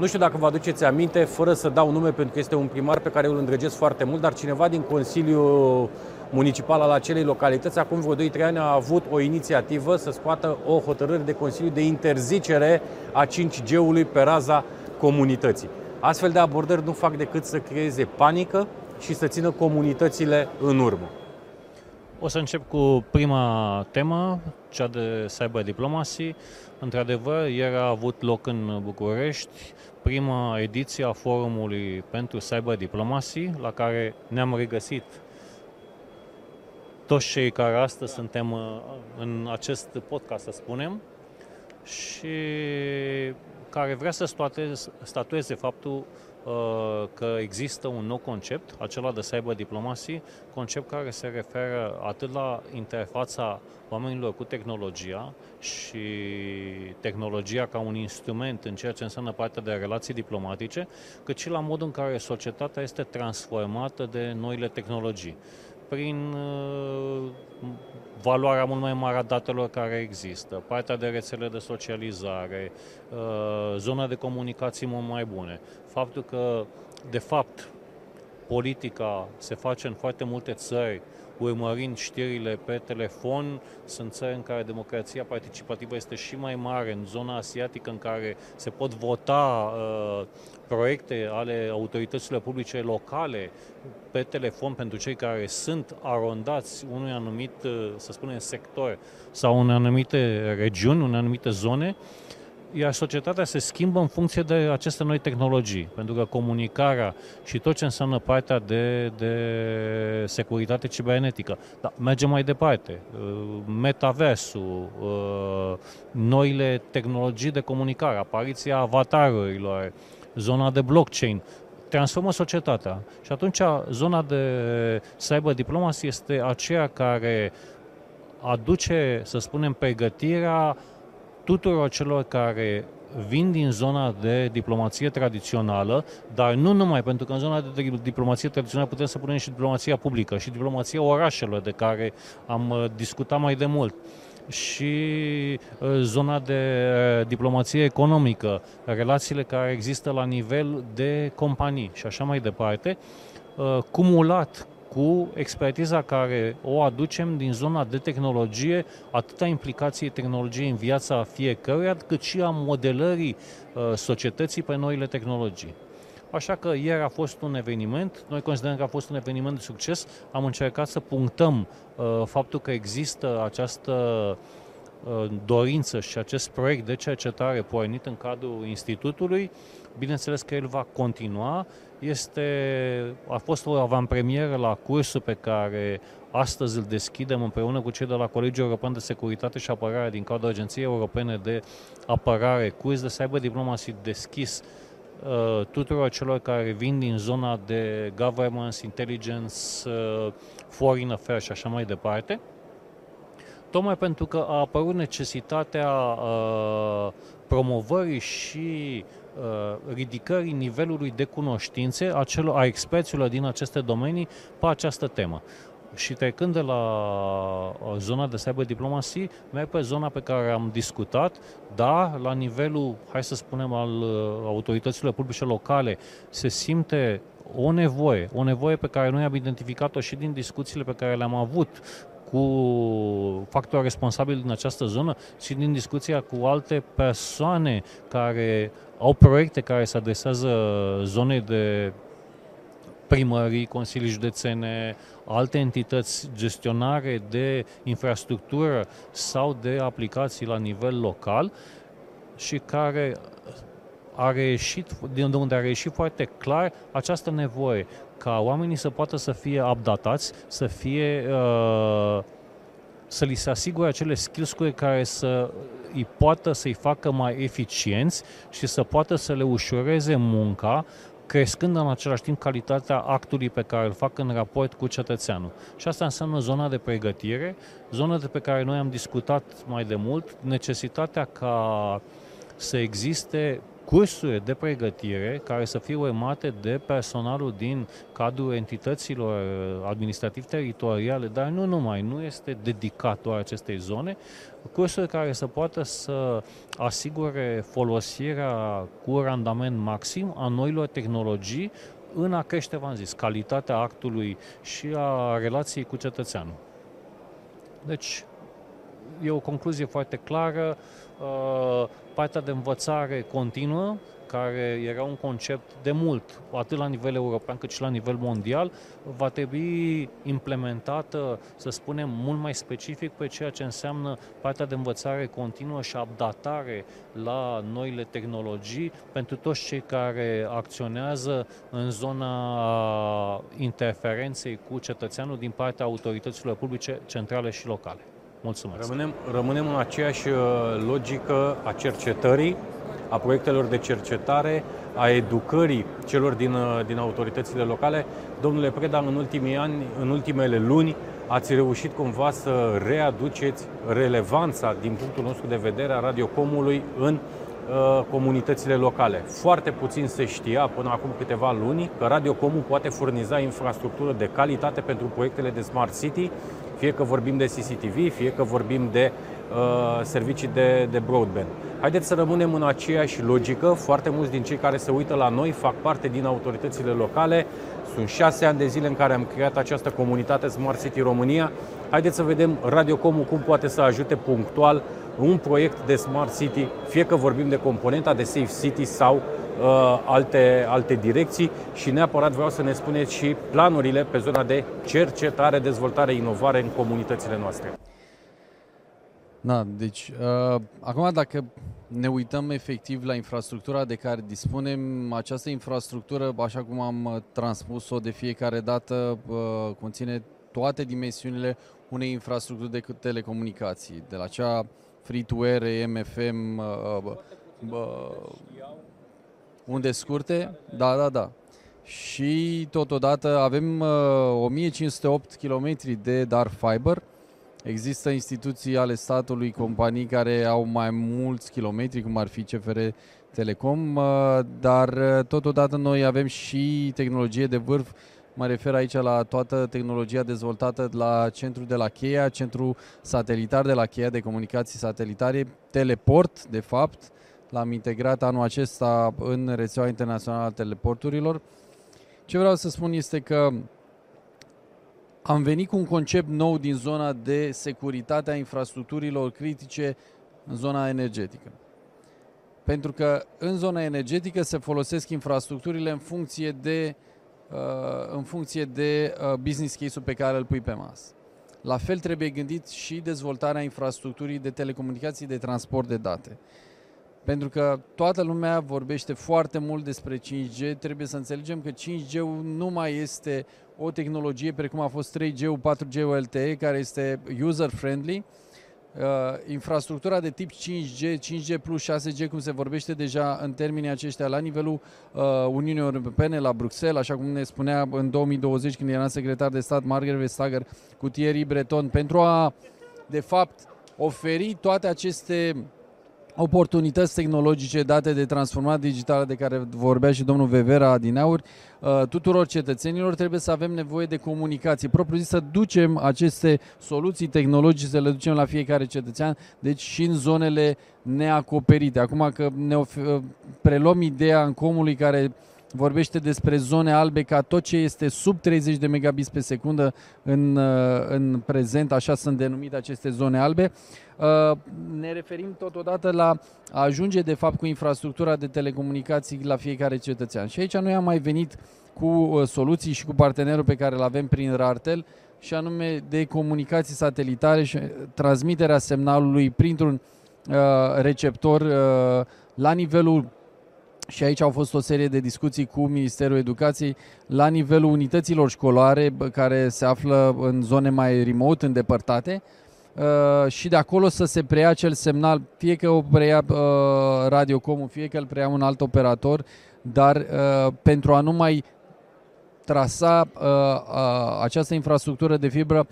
Speaker 1: nu știu dacă vă aduceți aminte, fără să dau nume pentru că este un primar pe care îl îndrăgesc foarte mult, dar cineva din Consiliul Municipal al acelei localități, acum vreo 2-3 ani, a avut o inițiativă să scoată o hotărâre de Consiliu de interzicere a 5G-ului pe raza comunității. Astfel de abordări nu fac decât să creeze panică și să țină comunitățile în urmă.
Speaker 8: O să încep cu prima temă, cea de cyber diplomacy. Într-adevăr, ieri a avut loc în București prima ediție a forumului pentru cyber diplomacy, la care ne-am regăsit toți cei care astăzi suntem uh, în acest podcast, să spunem, și care vrea să statueze faptul Uh, că există un nou concept, acela de cyber diplomacy, concept care se referă atât la interfața oamenilor cu tehnologia și tehnologia ca un instrument în ceea ce înseamnă partea de relații diplomatice, cât și la modul în care societatea este transformată de noile tehnologii prin uh, valoarea mult mai mare a datelor care există, partea de rețele de socializare, uh, zona de comunicații mult mai bune. Faptul că, de fapt, politica se face în foarte multe țări, urmărind știrile pe telefon. Sunt țări în care democrația participativă este și mai mare, în zona asiatică în care se pot vota uh, proiecte ale autorităților publice locale pe telefon pentru cei care sunt arondați unui anumit, uh, să spunem, sector sau în anumite regiuni, în anumite zone. Iar societatea se schimbă în funcție de aceste noi tehnologii, pentru că comunicarea și tot ce înseamnă partea de, de securitate cibernetică, da, merge mai departe. Uh, metaversul, uh, noile tehnologii de comunicare, apariția avatarurilor, zona de blockchain, transformă societatea. Și atunci zona de cyber diplomacy este aceea care aduce, să spunem, pregătirea tuturor celor care vin din zona de diplomație tradițională, dar nu numai, pentru că în zona de diplomație tradițională putem să punem și diplomația publică și diplomația orașelor, de care am uh, discutat mai de mult. Și uh, zona de uh, diplomație economică, relațiile care există la nivel de companii și așa mai departe, cumulat cu expertiza care o aducem din zona de tehnologie, atât a implicației tehnologiei în viața fiecăruia, cât și a modelării uh, societății pe noile tehnologii. Așa că ieri a fost un eveniment, noi considerăm că a fost un eveniment de succes, am încercat să punctăm uh, faptul că există această uh, dorință și acest proiect de cercetare pornit în cadrul Institutului, bineînțeles că el va continua, este, a fost o avantpremieră la cursul pe care astăzi îl deschidem împreună cu cei de la Colegiul European de Securitate și Apărare din cadrul Agenției Europene de Apărare, curs de cyber diplomacy deschis uh, tuturor celor care vin din zona de governance, intelligence, uh, foreign affairs și așa mai departe. Tocmai pentru că a apărut necesitatea uh, promovării și Uh, ridicării nivelului de cunoștințe a, celor, a experților din aceste domenii pe această temă. Și trecând de la uh, zona de cyber diplomacy, merg pe zona pe care am discutat, da, la nivelul, hai să spunem, al uh, autorităților publice locale, se simte o nevoie, o nevoie pe care noi am identificat-o și din discuțiile pe care le-am avut cu factori responsabili din această zonă și din discuția cu alte persoane care au proiecte care se adresează zonei de primării, consilii județene, alte entități gestionare de infrastructură sau de aplicații la nivel local și care a reieșit, din unde a reieșit foarte clar această nevoie ca oamenii să poată să fie updatați, să fie uh, să li se asigure acele skills care să îi poată să-i facă mai eficienți și să poată să le ușureze munca, crescând în același timp calitatea actului pe care îl fac în raport cu cetățeanul. Și asta înseamnă zona de pregătire, zona de pe care noi am discutat mai de mult, necesitatea ca să existe cursuri de pregătire care să fie urmate de personalul din cadrul entităților administrativ-teritoriale, dar nu numai, nu este dedicat doar acestei zone, cursuri care să poată să asigure folosirea cu randament maxim a noilor tehnologii în a crește, v-am zis, calitatea actului și a relației cu cetățeanul. Deci, e o concluzie foarte clară. Uh, partea de învățare continuă, care era un concept de mult, atât la nivel european cât și la nivel mondial, va trebui implementată, să spunem, mult mai specific pe ceea ce înseamnă partea de învățare continuă și updatare la noile tehnologii pentru toți cei care acționează în zona interferenței cu cetățeanul din partea autorităților publice centrale și locale. Mulțumesc.
Speaker 1: Rămânem, rămânem în aceeași uh, logică a cercetării, a proiectelor de cercetare, a educării celor din, uh, din autoritățile locale. Domnule Preda, în ultimii ani, în ultimele luni, ați reușit cumva să readuceți relevanța din punctul nostru de vedere a Radiocomului în uh, comunitățile locale. Foarte puțin se știa până acum câteva luni că Radiocomul poate furniza infrastructură de calitate pentru proiectele de Smart City fie că vorbim de CCTV, fie că vorbim de uh, servicii de, de broadband. Haideți să rămânem în aceeași logică. Foarte mulți din cei care se uită la noi fac parte din autoritățile locale. Sunt șase ani de zile în care am creat această comunitate Smart City România. Haideți să vedem Radiocomul cum poate să ajute punctual un proiect de Smart City, fie că vorbim de componenta de Safe City sau uh, alte, alte direcții și neapărat vreau să ne spuneți și planurile pe zona de cercetare, dezvoltare, inovare în comunitățile noastre.
Speaker 7: Da, deci uh, acum dacă ne uităm efectiv la infrastructura de care dispunem, această infrastructură, așa cum am uh, transpus-o de fiecare dată, uh, conține toate dimensiunile unei infrastructuri de telecomunicații, de la cea free-to-air, MFM, uh, uh, unde scurte, da, da, da. Și totodată avem uh, 1508 km de dark fiber, Există instituții ale statului, companii care au mai mulți kilometri, cum ar fi CFR Telecom, uh, dar uh, totodată noi avem și tehnologie de vârf. Mă refer aici la toată tehnologia dezvoltată la centrul de la Cheia, centrul satelitar de la Cheia de comunicații satelitare, Teleport, de fapt, l-am integrat anul acesta în rețeaua internațională a teleporturilor. Ce vreau să spun este că am venit cu un concept nou din zona de securitate a infrastructurilor critice în zona energetică. Pentru că în zona energetică se folosesc infrastructurile în funcție de, uh, în funcție de uh, business case-ul pe care îl pui pe masă. La fel trebuie gândit și dezvoltarea infrastructurii de telecomunicații de transport de date. Pentru că toată lumea vorbește foarte mult despre 5G, trebuie să înțelegem că 5G-ul nu mai este o tehnologie precum a fost 3G-ul, 4G-ul LTE, care este user-friendly. Uh, infrastructura de tip 5G, 5G plus 6G, cum se vorbește deja în termenii aceștia la nivelul uh, Uniunii Europene, la Bruxelles, așa cum ne spunea în 2020 când era secretar de stat Margaret Vestager cu Thierry Breton, pentru a, de fapt, oferi toate aceste oportunități tehnologice date de transformare digitală de care vorbea și domnul Vevera din aur, uh, tuturor cetățenilor trebuie să avem nevoie de comunicație. Propriu zis să ducem aceste soluții tehnologice, să le ducem la fiecare cetățean, deci și în zonele neacoperite. Acum că ne uh, preluăm ideea în comului care vorbește despre zone albe ca tot ce este sub 30 de megabits pe secundă în, uh, în prezent, așa sunt denumite aceste zone albe. Uh, ne referim totodată la a ajunge de fapt cu infrastructura de telecomunicații la fiecare cetățean. Și aici noi am mai venit cu uh, soluții și cu partenerul pe care îl avem prin Rartel și anume de comunicații satelitare și transmiterea semnalului printr-un uh, receptor uh, la nivelul și aici au fost o serie de discuții cu Ministerul Educației la nivelul unităților școlare care se află în zone mai remote, îndepărtate, uh, și de acolo să se preia acel semnal, fie că o preia uh, Radiocomul, fie că îl preia un alt operator, dar uh, pentru a nu mai trasa această infrastructură de fibră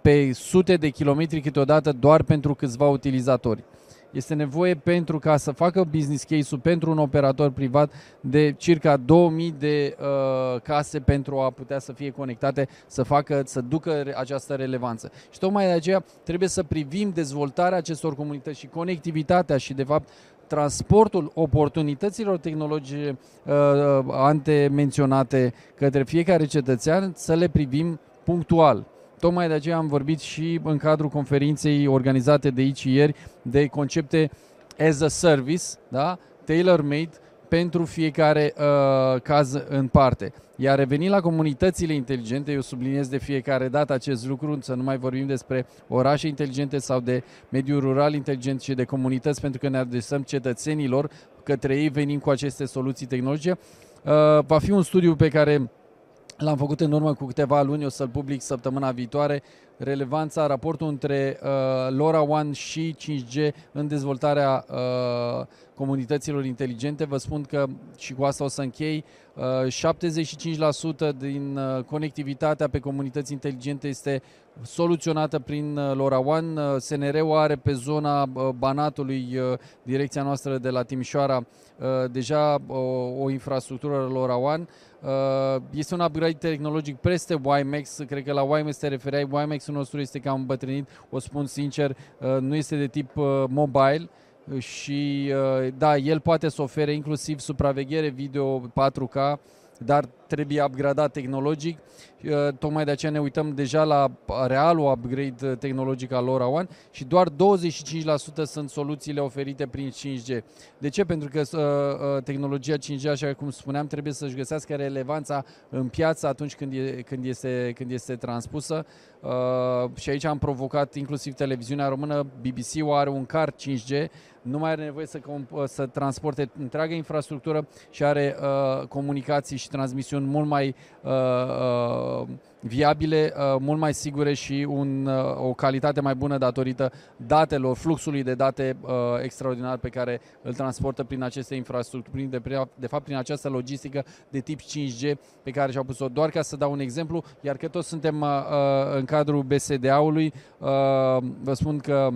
Speaker 7: pe sute de kilometri câteodată doar pentru câțiva utilizatori. Este nevoie pentru ca să facă business case-ul pentru un operator privat de circa 2000 de uh, case pentru a putea să fie conectate, să facă, să ducă această relevanță. Și tocmai de aceea trebuie să privim dezvoltarea acestor comunități și conectivitatea și de fapt transportul oportunităților tehnologice uh, antemenționate către fiecare cetățean să le privim punctual. Tocmai de aceea am vorbit și în cadrul conferinței organizate de aici ieri de concepte as a service, da? tailor-made pentru fiecare uh, caz în parte. Iar reveni la comunitățile inteligente, eu subliniez de fiecare dată acest lucru, să nu mai vorbim despre orașe inteligente sau de mediul rural inteligent și de comunități, pentru că ne adresăm cetățenilor, către ei venim cu aceste soluții tehnologice. Uh, va fi un studiu pe care L-am făcut în urmă cu câteva luni, o să-l public săptămâna viitoare. Relevanța, raportul între uh, LoRa One și 5G în dezvoltarea uh, comunităților inteligente. Vă spun că, și cu asta o să închei, uh, 75% din uh, conectivitatea pe comunități inteligente este soluționată prin uh, LoRa One. Uh, SNR-ul are pe zona uh, Banatului, uh, direcția noastră de la Timișoara, uh, deja o, o infrastructură LoRa One. Uh, este un upgrade tehnologic peste WiMAX, cred că la WiMAX te refereai, WiMAX-ul nostru este cam îmbătrânit, o spun sincer, uh, nu este de tip uh, mobile și da, el poate să ofere inclusiv supraveghere video 4K, dar trebuie upgradat tehnologic. Uh, tocmai de aceea ne uităm deja la realul upgrade tehnologic al LoRaWAN și doar 25% sunt soluțiile oferite prin 5G. De ce? Pentru că uh, uh, tehnologia 5G, așa cum spuneam, trebuie să-și găsească relevanța în piață atunci când, e, când, este, când este transpusă. Uh, și aici am provocat inclusiv televiziunea română. BBC-ul are un card 5G nu mai are nevoie să, să transporte întreaga infrastructură și are uh, comunicații și transmisiuni mult mai uh, uh, viabile, uh, mult mai sigure și un, uh, o calitate mai bună datorită datelor, fluxului de date uh, extraordinar pe care îl transportă prin aceste infrastructuri, de, de fapt prin această logistică de tip 5G pe care și-au pus-o. Doar ca să dau un exemplu, iar că toți suntem uh, uh în cadrul BSDA-ului, uh, vă spun că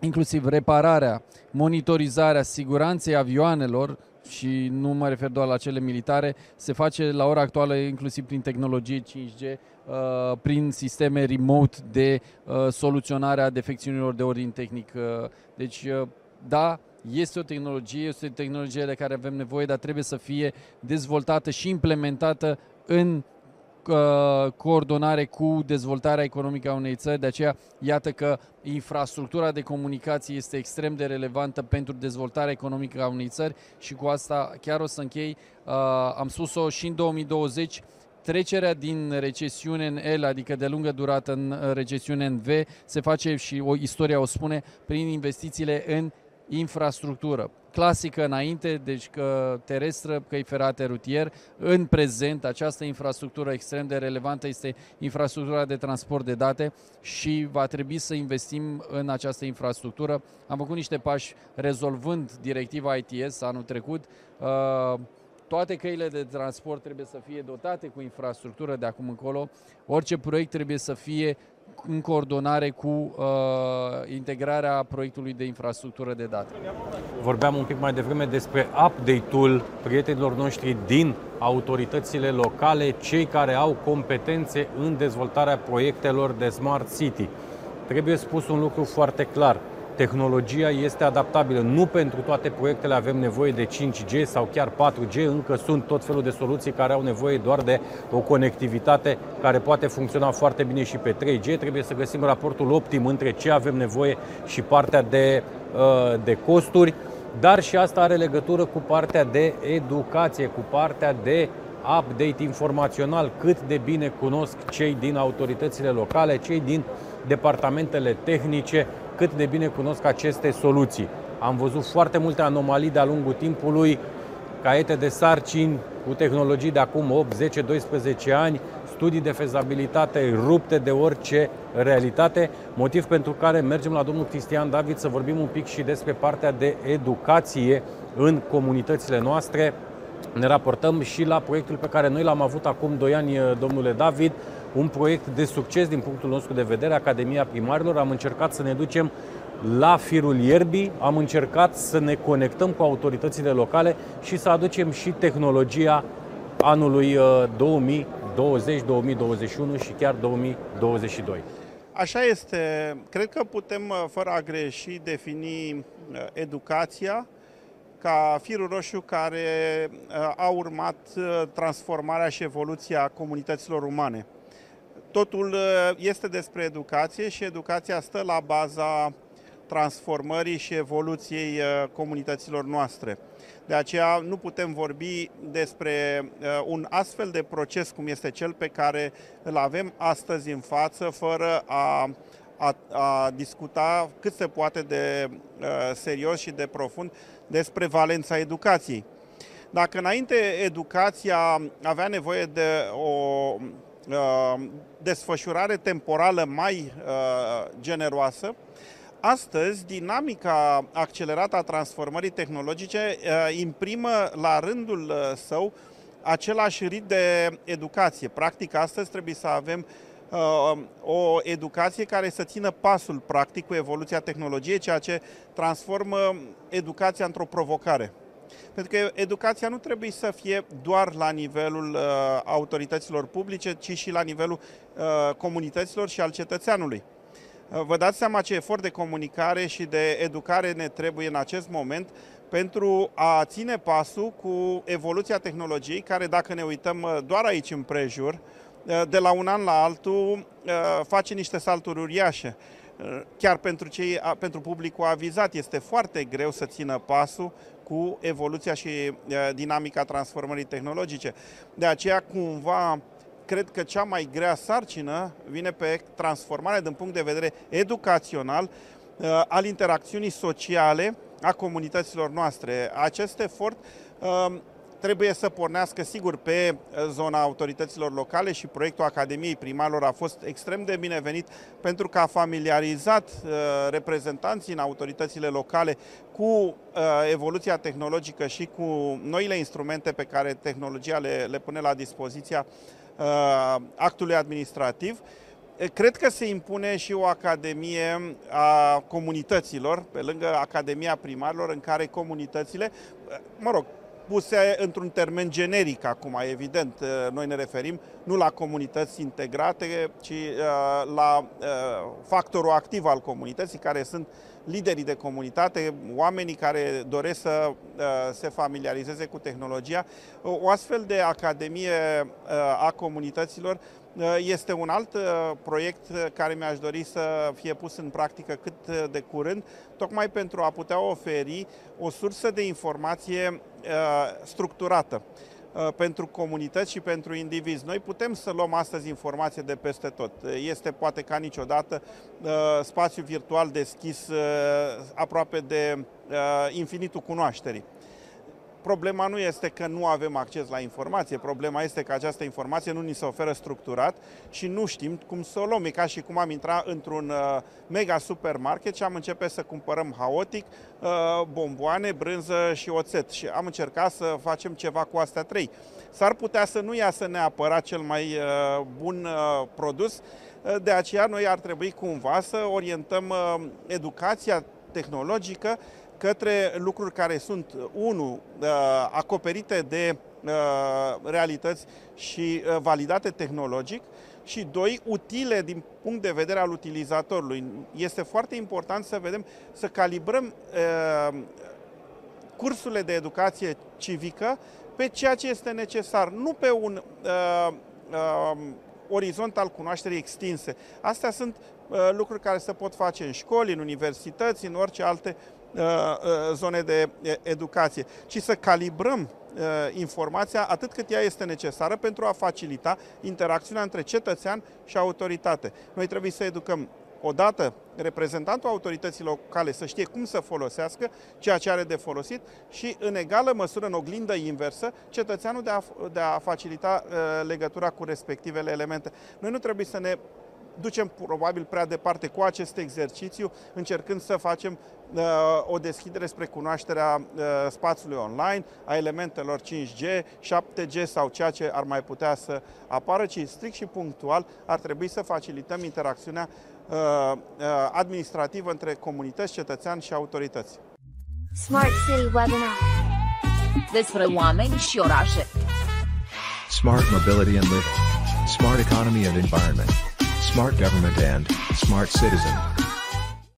Speaker 7: inclusiv repararea, monitorizarea siguranței avioanelor și nu mă refer doar la cele militare, se face la ora actuală inclusiv prin tehnologie 5G, uh, prin sisteme remote de uh, soluționare a defecțiunilor de ordin tehnic. Uh, deci, da, este o tehnologie, este o tehnologie de care avem nevoie, dar trebuie să fie dezvoltată și implementată în coordonare cu dezvoltarea economică a unei țări, de aceea iată că infrastructura de comunicații este extrem de relevantă pentru dezvoltarea economică a unei țări și cu asta chiar o să închei. Uh, am spus-o și în 2020, trecerea din recesiune în L, adică de lungă durată în recesiune în V, se face și o istoria o spune prin investițiile în infrastructură clasică înainte, deci că terestră, căi ferate, rutier. În prezent, această infrastructură extrem de relevantă este infrastructura de transport de date și va trebui să investim în această infrastructură. Am făcut niște pași rezolvând directiva ITS anul trecut. Uh, toate căile de transport trebuie să fie dotate cu infrastructură de acum încolo. Orice proiect trebuie să fie în coordonare cu uh, integrarea proiectului de infrastructură de date.
Speaker 1: Vorbeam un pic mai devreme despre update-ul prietenilor noștri din autoritățile locale, cei care au competențe în dezvoltarea proiectelor de Smart City. Trebuie spus un lucru foarte clar tehnologia este adaptabilă. Nu pentru toate proiectele avem nevoie de 5G sau chiar 4G, încă sunt tot felul de soluții care au nevoie doar de o conectivitate care poate funcționa foarte bine și pe 3G. Trebuie să găsim raportul optim între ce avem nevoie și partea de, uh, de costuri, dar și asta are legătură cu partea de educație, cu partea de update informațional, cât de bine cunosc cei din autoritățile locale, cei din departamentele tehnice, cât de bine cunosc aceste soluții. Am văzut foarte multe anomalii de-a lungul timpului, caiete de sarcini cu tehnologii de acum 8, 10, 12 ani, studii de fezabilitate rupte de orice realitate, motiv pentru care mergem la domnul Cristian David să vorbim un pic și despre partea de educație în comunitățile noastre. Ne raportăm și la proiectul pe care noi l-am avut acum 2 ani, domnule David, un proiect de succes din punctul nostru de vedere, Academia Primarilor. Am încercat să ne ducem la firul ierbii, am încercat să ne conectăm cu autoritățile locale și să aducem și tehnologia anului 2020, uh, 2021 și chiar 2022.
Speaker 9: Așa este. Cred că putem, uh, fără a greși, defini uh, educația ca firul roșu care a urmat transformarea și evoluția comunităților umane. Totul uh, este despre educație și educația stă la baza transformării și evoluției uh, comunităților noastre. De aceea nu putem vorbi despre uh, un astfel de proces cum este cel pe care îl avem astăzi în față, fără a, a, a discuta cât se poate de serios și de profund despre valența educației. Dacă înainte educația avea nevoie de o Uh, desfășurare temporală mai uh, generoasă, Astăzi, dinamica accelerată a transformării tehnologice uh, imprimă la rândul său același rit de educație. Practic, astăzi trebuie să avem o educație care să țină pasul practic cu evoluția tehnologiei, ceea ce transformă educația într-o provocare. Pentru că educația nu trebuie să fie doar la nivelul uh, autorităților publice, ci și la nivelul uh, comunităților și al cetățeanului. Uh, vă dați seama ce efort de comunicare și de educare ne trebuie în acest moment pentru a ține pasul cu evoluția tehnologiei, care dacă ne uităm uh, doar aici în prejur, uh, de la un an la altul uh, face niște salturi uriașe. Chiar pentru, cei, pentru publicul avizat este foarte greu să țină pasul cu evoluția și dinamica transformării tehnologice. De aceea, cumva, cred că cea mai grea sarcină vine pe transformarea din punct de vedere educațional al interacțiunii sociale a comunităților noastre. Acest efort um, trebuie să pornească, sigur, pe uh, zona autorităților locale și proiectul Academiei Primarilor a fost extrem de binevenit pentru că a familiarizat uh, reprezentanții în autoritățile locale cu uh, evoluția tehnologică și cu noile instrumente pe care tehnologia le, le pune la dispoziția actului administrativ. Cred că se impune și o academie a comunităților, pe lângă Academia Primarilor, în care comunitățile, mă rog, puse într-un termen generic acum, evident, noi ne referim nu la comunități integrate, ci la factorul activ al comunității, care sunt liderii de comunitate, oamenii care doresc să se familiarizeze cu tehnologia. O astfel de academie a comunităților Uh, este un alt uh, proiect uh, care mi-aș dori să fie pus în practică cât de curând, tocmai pentru a putea oferi o sursă de informație structurată pentru comunități și pentru indivizi. Noi putem să luăm astăzi informație de peste tot. Este poate ca niciodată spațiu virtual deschis aproape de infinitul cunoașterii. Problema nu este că nu avem acces la informație, problema este că această informație nu ni se oferă structurat și nu știm cum să o luăm. E ca și cum am intrat într-un uh, mega supermarket și am început să cumpărăm haotic uh, bomboane, brânză și oțet și am încercat să facem ceva cu astea trei. S-ar putea să nu iasă neapărat cel mai uh, bun produs, de aceea noi ar trebui cumva să orientăm educația tehnologică către lucruri care sunt, unu, uh, acoperite de uh, realități și uh, validate tehnologic și, doi, utile din punct de vedere al utilizatorului. Este foarte important să vedem, să calibrăm cursurile de educație civică pe ceea ce este necesar, nu pe un uh, uh, orizont al cunoașterii extinse. Astea sunt uh, lucruri care se pot face în școli, în universități, în orice alte Uh, uh, zone de educație, ci să calibrăm uh, informația atât cât ea este necesară pentru a facilita interacțiunea între cetățean și autoritate. Noi trebuie să educăm odată reprezentantul autorității locale să știe cum să folosească ceea ce are de folosit și în egală măsură, în oglindă inversă, cetățeanul de a, de a facilita uh, legătura cu respectivele elemente. Noi nu trebuie să ne ducem probabil prea departe cu acest exercițiu, încercând să facem uh, o deschidere spre cunoașterea uh, spațiului online, a elementelor 5G, 7G sau ceea ce ar mai putea să apară, ci strict și punctual ar trebui să facilităm interacțiunea uh, uh, administrativă între comunități, cetățeani și autorități.
Speaker 10: Smart City Webinar. Despre oameni și orașe.
Speaker 11: Smart Mobility and Living. Smart Economy and Environment Smart Government and Smart Citizen.